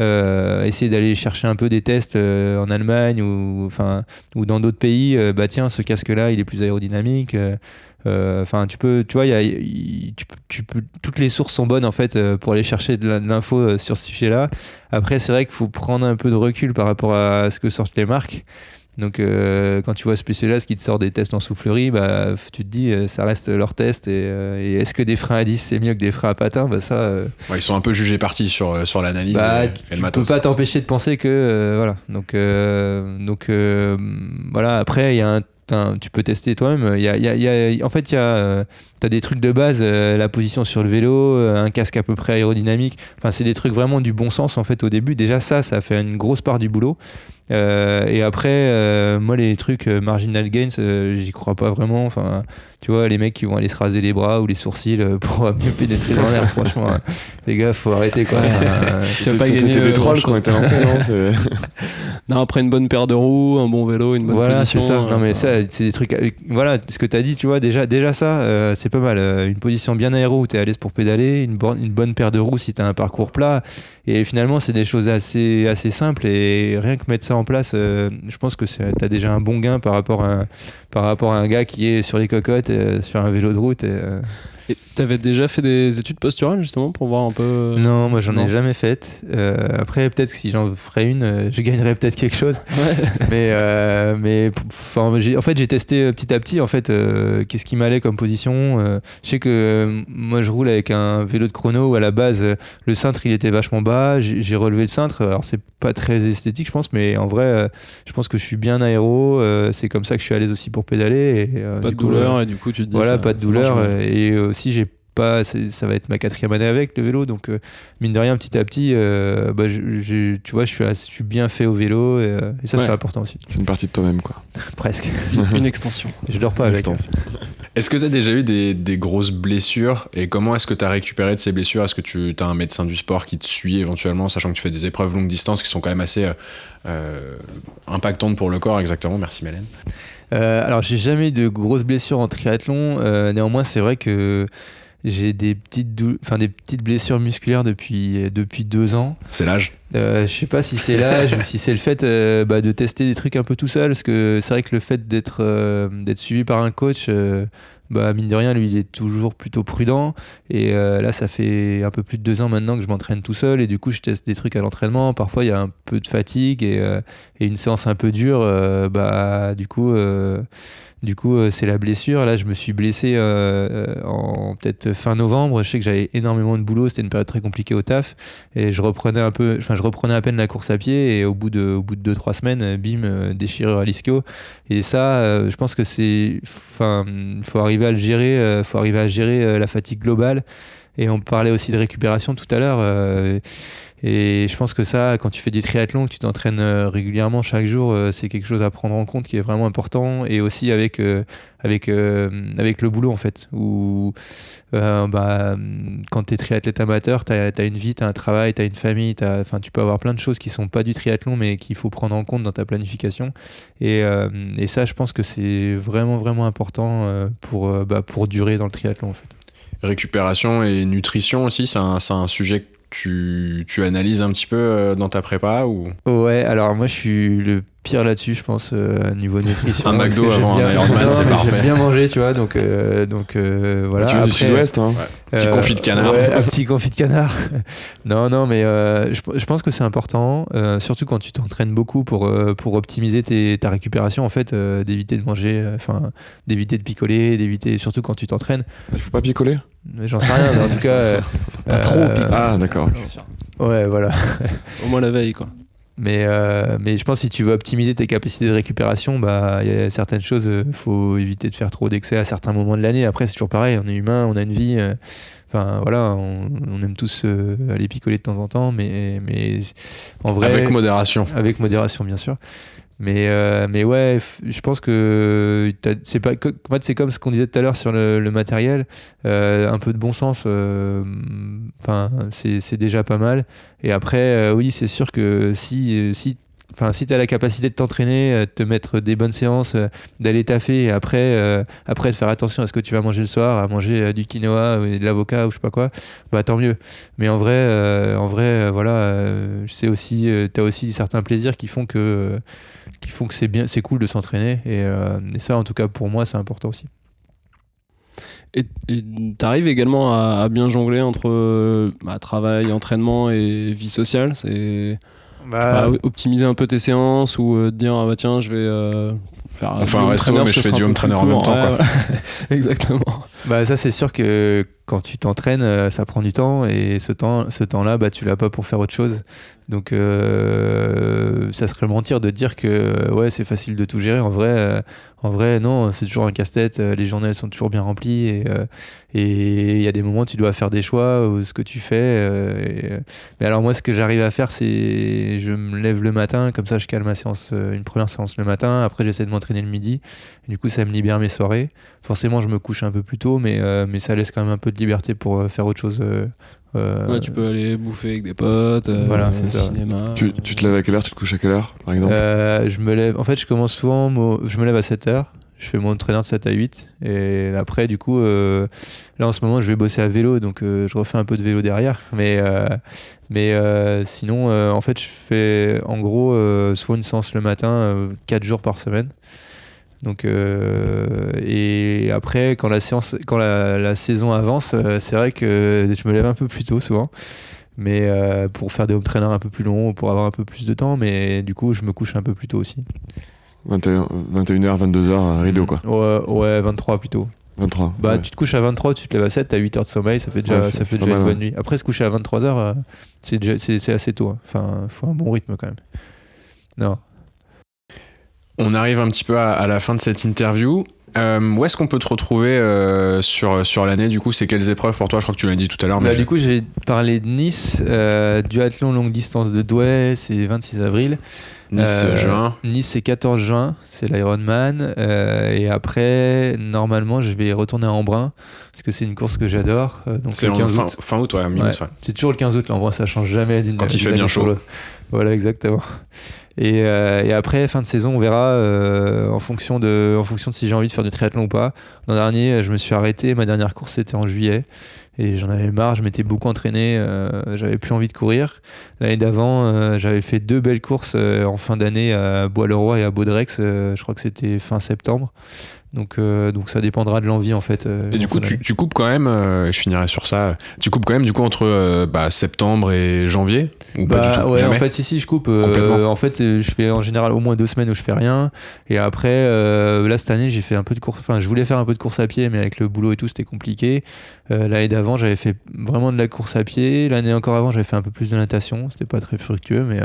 Euh, essayer d'aller chercher un peu des tests euh, en Allemagne ou enfin ou dans d'autres pays euh, bah tiens ce casque là il est plus aérodynamique enfin tu peux tu vois y a, toutes les sources sont bonnes en fait pour aller chercher de l'info sur ce sujet là après c'est vrai qu'il faut prendre un peu de recul par rapport à ce que sortent les marques donc euh, quand tu vois Specialized qui te sort des tests en soufflerie, bah, tu te dis euh, ça reste leur test et, euh, et est-ce que des freins à 10 c'est mieux que des freins à patins bah ça Ouais, ils sont un peu jugés partis sur, sur l'analyse bah, et, et tu le peux matos. pas t'empêcher de penser que voilà donc donc voilà après il y a un tu peux tester toi-même. Y a, y a- y a- en fait, il y a, euh, t'as des trucs de base, euh, la position sur le vélo, un casque à peu près aérodynamique. Enfin, c'est des trucs vraiment du bon sens en fait au début. Déjà ça, ça fait une grosse part du boulot. Euh, et après, euh, moi, les trucs euh, marginal gains, euh, j'y crois pas vraiment. Enfin, tu vois, les mecs qui vont aller se raser les bras ou les sourcils euh, pour mieux pénétrer dans l'air. Franchement, euh, les gars, faut arrêter quoi. Tu vas pas C'était euh, des trolls qui ont été lancés, non Non, après une bonne paire de roues, un bon vélo, une bonne voilà, position. c'est ça. Non, mais ça, c'est des trucs. euh, Voilà, ce que tu as dit, tu vois, déjà, déjà ça, euh, c'est pas mal. Euh, une position bien aéro où tu es à l'aise pour pédaler, une, borne- une bonne paire de roues si tu as un parcours plat. Et finalement, c'est des choses assez, assez simples. Et rien que mettre ça en place, euh, je pense que tu as déjà un bon gain par rapport à par rapport à un gars qui est sur les cocottes, euh, sur un vélo de route. Et, euh, Et t'avais déjà fait des études posturales justement pour voir un peu. Non, moi j'en ai jamais fait. Euh, après, peut-être que si j'en ferais une, euh, je gagnerais peut-être quelque chose. Ouais. mais euh, mais en fait j'ai testé euh, petit à petit en fait euh, qu'est-ce qui m'allait comme position euh, je sais que euh, moi je roule avec un vélo de chrono où à la base euh, le cintre il était vachement bas j'ai relevé le cintre alors c'est pas très esthétique je pense mais en vrai euh, je pense que je suis bien aéro euh, c'est comme ça que je suis à l'aise aussi pour pédaler et, euh, Pas de coup, douleur euh, et du coup tu te dis. voilà ça- pas de douleur euh, et aussi j'ai pas ça va être ma quatrième année avec le vélo donc euh, mine de rien petit à petit euh, bah, je- je- tu vois je suis, assez- je suis bien fait au vélo et, euh, et ça Ouais. c'est important aussi C'est une partie de toi-même, quoi. presque Une extension. je dors pas avec Extension. Est-ce que tu as déjà eu des, des grosses blessures et comment est-ce que tu as récupéré de ces blessures? Est-ce que tu as un médecin du sport qui te suit éventuellement, sachant que tu fais des épreuves longue distance qui sont quand même assez impactantes pour le corps Exactement, merci Mélène. Euh, alors, j'ai jamais eu de grosses blessures en triathlon. Euh, néanmoins, c'est vrai que j'ai des petites, enfin, des petites blessures musculaires depuis, depuis deux ans. C'est l'âge? Euh, je sais pas si c'est l'âge ou si c'est le fait euh, bah, de tester des trucs un peu tout seul. Parce que c'est vrai que le fait d'être euh, suivi par un coach, euh, bah, mine de rien, lui, il est toujours plutôt prudent. Et là, ça fait un peu plus de deux ans maintenant que je m'entraîne tout seul. Et du coup, je teste des trucs à l'entraînement. Parfois, il y a un peu de fatigue et, une séance un peu dure. bah, du coup. du coup, c'est la blessure. Là, je me suis blessé en peut-être fin novembre. Je sais que j'avais énormément de boulot. C'était une période très compliquée au taf. Et je reprenais un peu, reprenais à peine la course à pied. Et au bout de, au bout de deux, trois semaines, euh, bim, euh, déchirure à l'ischio. Et ça, euh, je pense que c'est, enfin, faut arriver à le gérer. faut arriver à gérer la fatigue globale. Et on parlait aussi de récupération tout à l'heure. euh, et je pense que ça, quand tu fais du triathlon, que tu t'entraînes euh, régulièrement chaque jour, euh, c'est quelque chose à prendre en compte qui est vraiment important. Et aussi avec, avec, avec le boulot, en fait. Où bah, quand tu es triathlète amateur, tu as, une vie, tu as un travail, tu as une famille, enfin, tu peux avoir plein de choses qui sont pas du triathlon, mais qu'il faut prendre en compte dans ta planification. Et, ça, je pense que c'est vraiment, vraiment important pour, bah, pour durer dans le triathlon, en fait. Récupération et nutrition aussi, c'est un, un sujet que tu, tu analyses un petit peu euh, dans ta prépa ou? Ouais, alors moi je suis le pire là-dessus, je pense, euh, niveau nutrition. Un McDo avant un Ironman, c'est parfait. J'aime bien manger, tu vois, donc, euh, donc euh, voilà. tu viens du sud-ouest, hein. Petit confit de canard. Ouais, un petit confit de canard. non, non, mais euh, je, je pense que c'est important, euh, surtout quand tu t'entraînes beaucoup pour, euh, pour optimiser tes- ta récupération, en fait, euh, d'éviter de manger, euh, enfin, d'éviter de picoler, d'éviter, surtout quand tu t'entraînes. Il faut pas picoler? J'en sais rien, mais en tout cas. euh, Pas trop euh, picoler. Ah, d'accord. Ouais, voilà. Au moins la veille, quoi. Mais, euh, mais je pense que si tu veux optimiser tes capacités de récupération, bah, il y a certaines choses, il faut éviter de faire trop d'excès à certains moments de l'année. Après, c'est toujours pareil, on est humain, on a une vie. euh, Enfin, voilà, on, on aime tous euh, aller picoler de temps en temps, mais, mais en vrai. avec modération. Avec modération, bien sûr. Mais, euh, mais ouais, je pense que c'est pas. En fait, c'est comme ce qu'on disait tout à l'heure sur le, matériel. euh, un peu de bon sens, euh, c'est déjà pas mal. Et après, euh, oui, c'est sûr que si, si si tu as la capacité de t'entraîner, de te mettre des bonnes séances, d'aller taffer et après, après de faire attention à ce que tu vas manger le soir, à manger du quinoa ou de l'avocat ou je sais pas quoi, bah tant mieux. Mais en vrai, en vrai, voilà, c'est aussi, tu as aussi certains plaisirs qui font que, qui font que c'est bien, c'est cool de s'entraîner et, euh, et ça, en tout cas pour moi, c'est important aussi. Et tu arrives également à, à bien jongler entre euh, bah, travail, entraînement et vie sociale? C'est Bah, optimiser un peu tes séances ou euh, te dire ah bah tiens je vais euh, faire On fait un resto, mais je fais du home trainer en même temps, Ouais, quoi. Exactement. Bah ça c'est sûr que quand tu t'entraînes, euh, ça prend du temps et ce temps, ce temps-là, bah tu l'as pas pour faire autre chose. Donc euh, ça serait mentir de dire que ouais c'est facile de tout gérer. En vrai, euh, en vrai non, c'est toujours un casse-tête. Euh, Les journées sont toujours bien remplies et euh, il y a des moments où tu dois faire des choix ou ce que tu fais. euh, euh, mais alors moi ce que j'arrive à faire c'est je me lève le matin comme ça je cale ma séance, euh, une première séance le matin. Après j'essaie de m'entraîner le midi. Du coup ça me libère mes soirées. Forcément je me couche un peu plus tôt mais euh, mais ça laisse quand même un peu de liberté pour euh, faire autre chose. euh, euh, Ouais, tu peux aller bouffer avec des potes, euh, Voilà, c'est ça. cinéma. Tu, tu te lèves à quelle heure Tu te couches à quelle heure, par exemple? Euh, je me lève. En fait, je commence souvent. Je me lève à 7 heures. Je fais mon entraînement de 7 à 8. Et après, du coup, euh, là en ce moment, je vais bosser à vélo. Donc, euh, je refais un peu de vélo derrière. Mais, euh, mais euh, sinon, euh, en fait, je fais en gros euh, soit une séance le matin, 4 jours par semaine. Donc, euh, et après, quand la, séance, quand la, la saison avance, euh, c'est vrai que je me lève un peu plus tôt souvent. Mais euh, pour faire des home trainers un peu plus longs, ou pour avoir un peu plus de temps. Mais du coup, je me couche un peu plus tôt aussi. 21, 21h, 22h, rideau quoi. Ouais, ouais 23 plutôt. 23. Bah, ouais. tu te couches à 23, tu te lèves à 7, t'as 8 heures de sommeil, ça fait déjà, Ouais, ça fait déjà une bonne nuit. Après, se coucher à 23 heures, c'est assez tôt. hein. Enfin, faut un bon rythme quand même. Non. On arrive un petit peu à, à la fin de cette interview. Euh, où est-ce qu'on peut te retrouver euh, sur, sur l'année Du coup, c'est quelles épreuves pour toi? Je crois que tu l'as dit tout à l'heure. Bah, du coup, j'ai parlé de Nice, euh, duathlon longue distance de Douai, c'est 26 avril. Nice, Euh, juin. Nice, c'est 14 juin, c'est l'Ironman. Et après, normalement, je vais retourner à Embrun, parce que c'est une course que j'adore. donc C'est le en 15 fin, août. fin août, ouais, mi-août, Ouais. ouais. C'est toujours le 15 août, l'Embrun, ça change jamais d'une Quand il fait bien chaud. Voilà, exactement. Et, euh, et après, fin de saison, on verra euh, en, fonction de, en fonction de si j'ai envie de faire du triathlon ou pas. L'an dernier, je me suis arrêté. Ma dernière course, c'était en juillet. Et j'en avais marre, je m'étais beaucoup entraîné, euh, j'avais plus envie de courir. L'année d'avant, j'avais fait deux belles courses en fin d'année à Bois-le-Roi et à Baudrex. je crois que c'était fin septembre. Donc, euh, donc ça dépendra de l'envie en fait. euh, Et du coup, tu, coupes quand même, euh, je finirai sur ça, tu coupes quand même du coup entre bah, septembre et janvier? Ou Bah pas du tout? ouais, Jamais? en fait, si, si, je coupe. en fait, je fais en général au moins deux semaines où je fais rien. Et après, là, cette année, j'ai fait un peu de course. Enfin, je voulais faire un peu de course à pied, mais avec le boulot et tout, c'était compliqué. L'année d'avant, j'avais fait vraiment de la course à pied. L'année encore avant, j'avais fait un peu plus de natation. C'était pas très fructueux, mais,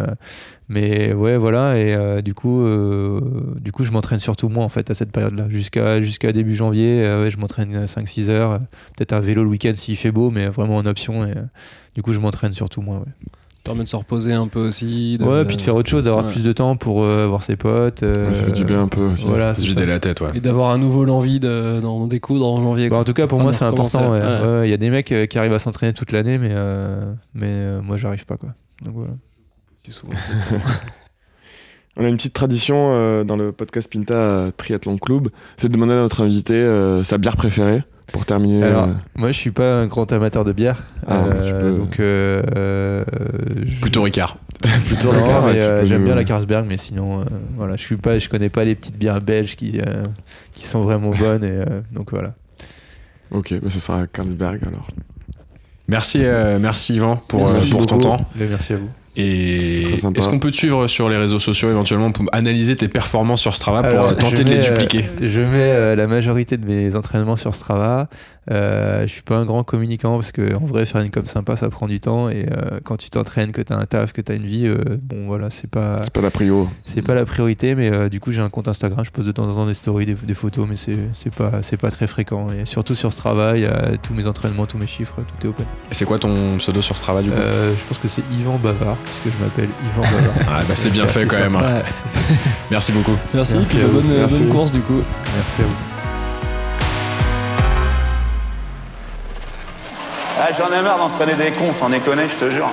mais ouais, voilà. Et euh, du coup, euh, du coup, je m'entraîne surtout moi, en fait, à cette période-là, jusqu'à jusqu'à jusqu'à début janvier, euh, ouais, je m'entraîne 5-6 heures. Peut-être un vélo le week-end s'il fait beau, mais vraiment en option. Et, euh, du coup, je m'entraîne surtout moi. Ouais. permet de se reposer un peu aussi. de- Ouais, puis de faire autre chose, d'avoir Ouais. plus de temps pour euh, voir ses potes. euh, Ouais, ça fait du bien un peu aussi. Voilà, Se c'est vider la tête, ouais. Et d'avoir à nouveau l'envie de- d'en découdre en janvier. Bah, en tout cas, pour Enfin, moi, c'est important. ouais. Ouais. Ouais, Il y a des mecs qui arrivent à s'entraîner toute l'année, mais, euh, mais euh, moi, j'arrive pas. Quoi. Donc, voilà. Souvent. On a une petite tradition euh, dans le podcast Pinta euh, Triathlon Club, c'est de demander à notre invité euh, sa bière préférée pour terminer. Alors, euh, moi, je suis pas un grand amateur de bière. Ah, peux- donc, euh, euh, je- Plutôt Ricard. plutôt euh, peux j'aime bien la Carlsberg, mais sinon, euh, voilà, je suis pas, je connais pas les petites bières belges qui, euh, qui sont vraiment bonnes, et euh, donc voilà. Ok, bah, ce sera Carlsberg alors. Merci, euh, merci Yvan pour, Merci euh, pour ton temps. Merci à vous. Et est-ce qu'on peut te suivre sur les réseaux sociaux éventuellement pour analyser tes performances sur Strava pour Alors, euh, tenter de les mets, euh, dupliquer? je mets euh, la majorité de mes entraînements sur Strava. Euh, je suis pas un grand communicant parce que en vrai faire une com sympa ça prend du temps et euh, quand tu t'entraînes, que tu as un taf, que tu as une vie, euh, bon voilà c'est pas C'est pas la prio. c'est pas la priorité mais euh, du coup j'ai un compte Instagram, je pose de temps en temps des stories, des, des photos mais c'est c'est pas c'est pas très fréquent et surtout sur Strava il y a tous mes entraînements, tous mes chiffres, tout est open. Et C'est quoi ton pseudo sur Strava du coup Euh, je pense que c'est Yvan Bavard puisque je m'appelle Yvan Bavard. Ah bah c'est bien fait quand même. Ouais. Merci beaucoup. Merci, puis bonne, Merci. bonne course du coup. Merci à vous. Ah, J'en ai marre d'entraîner des cons, sans déconner, je te jure.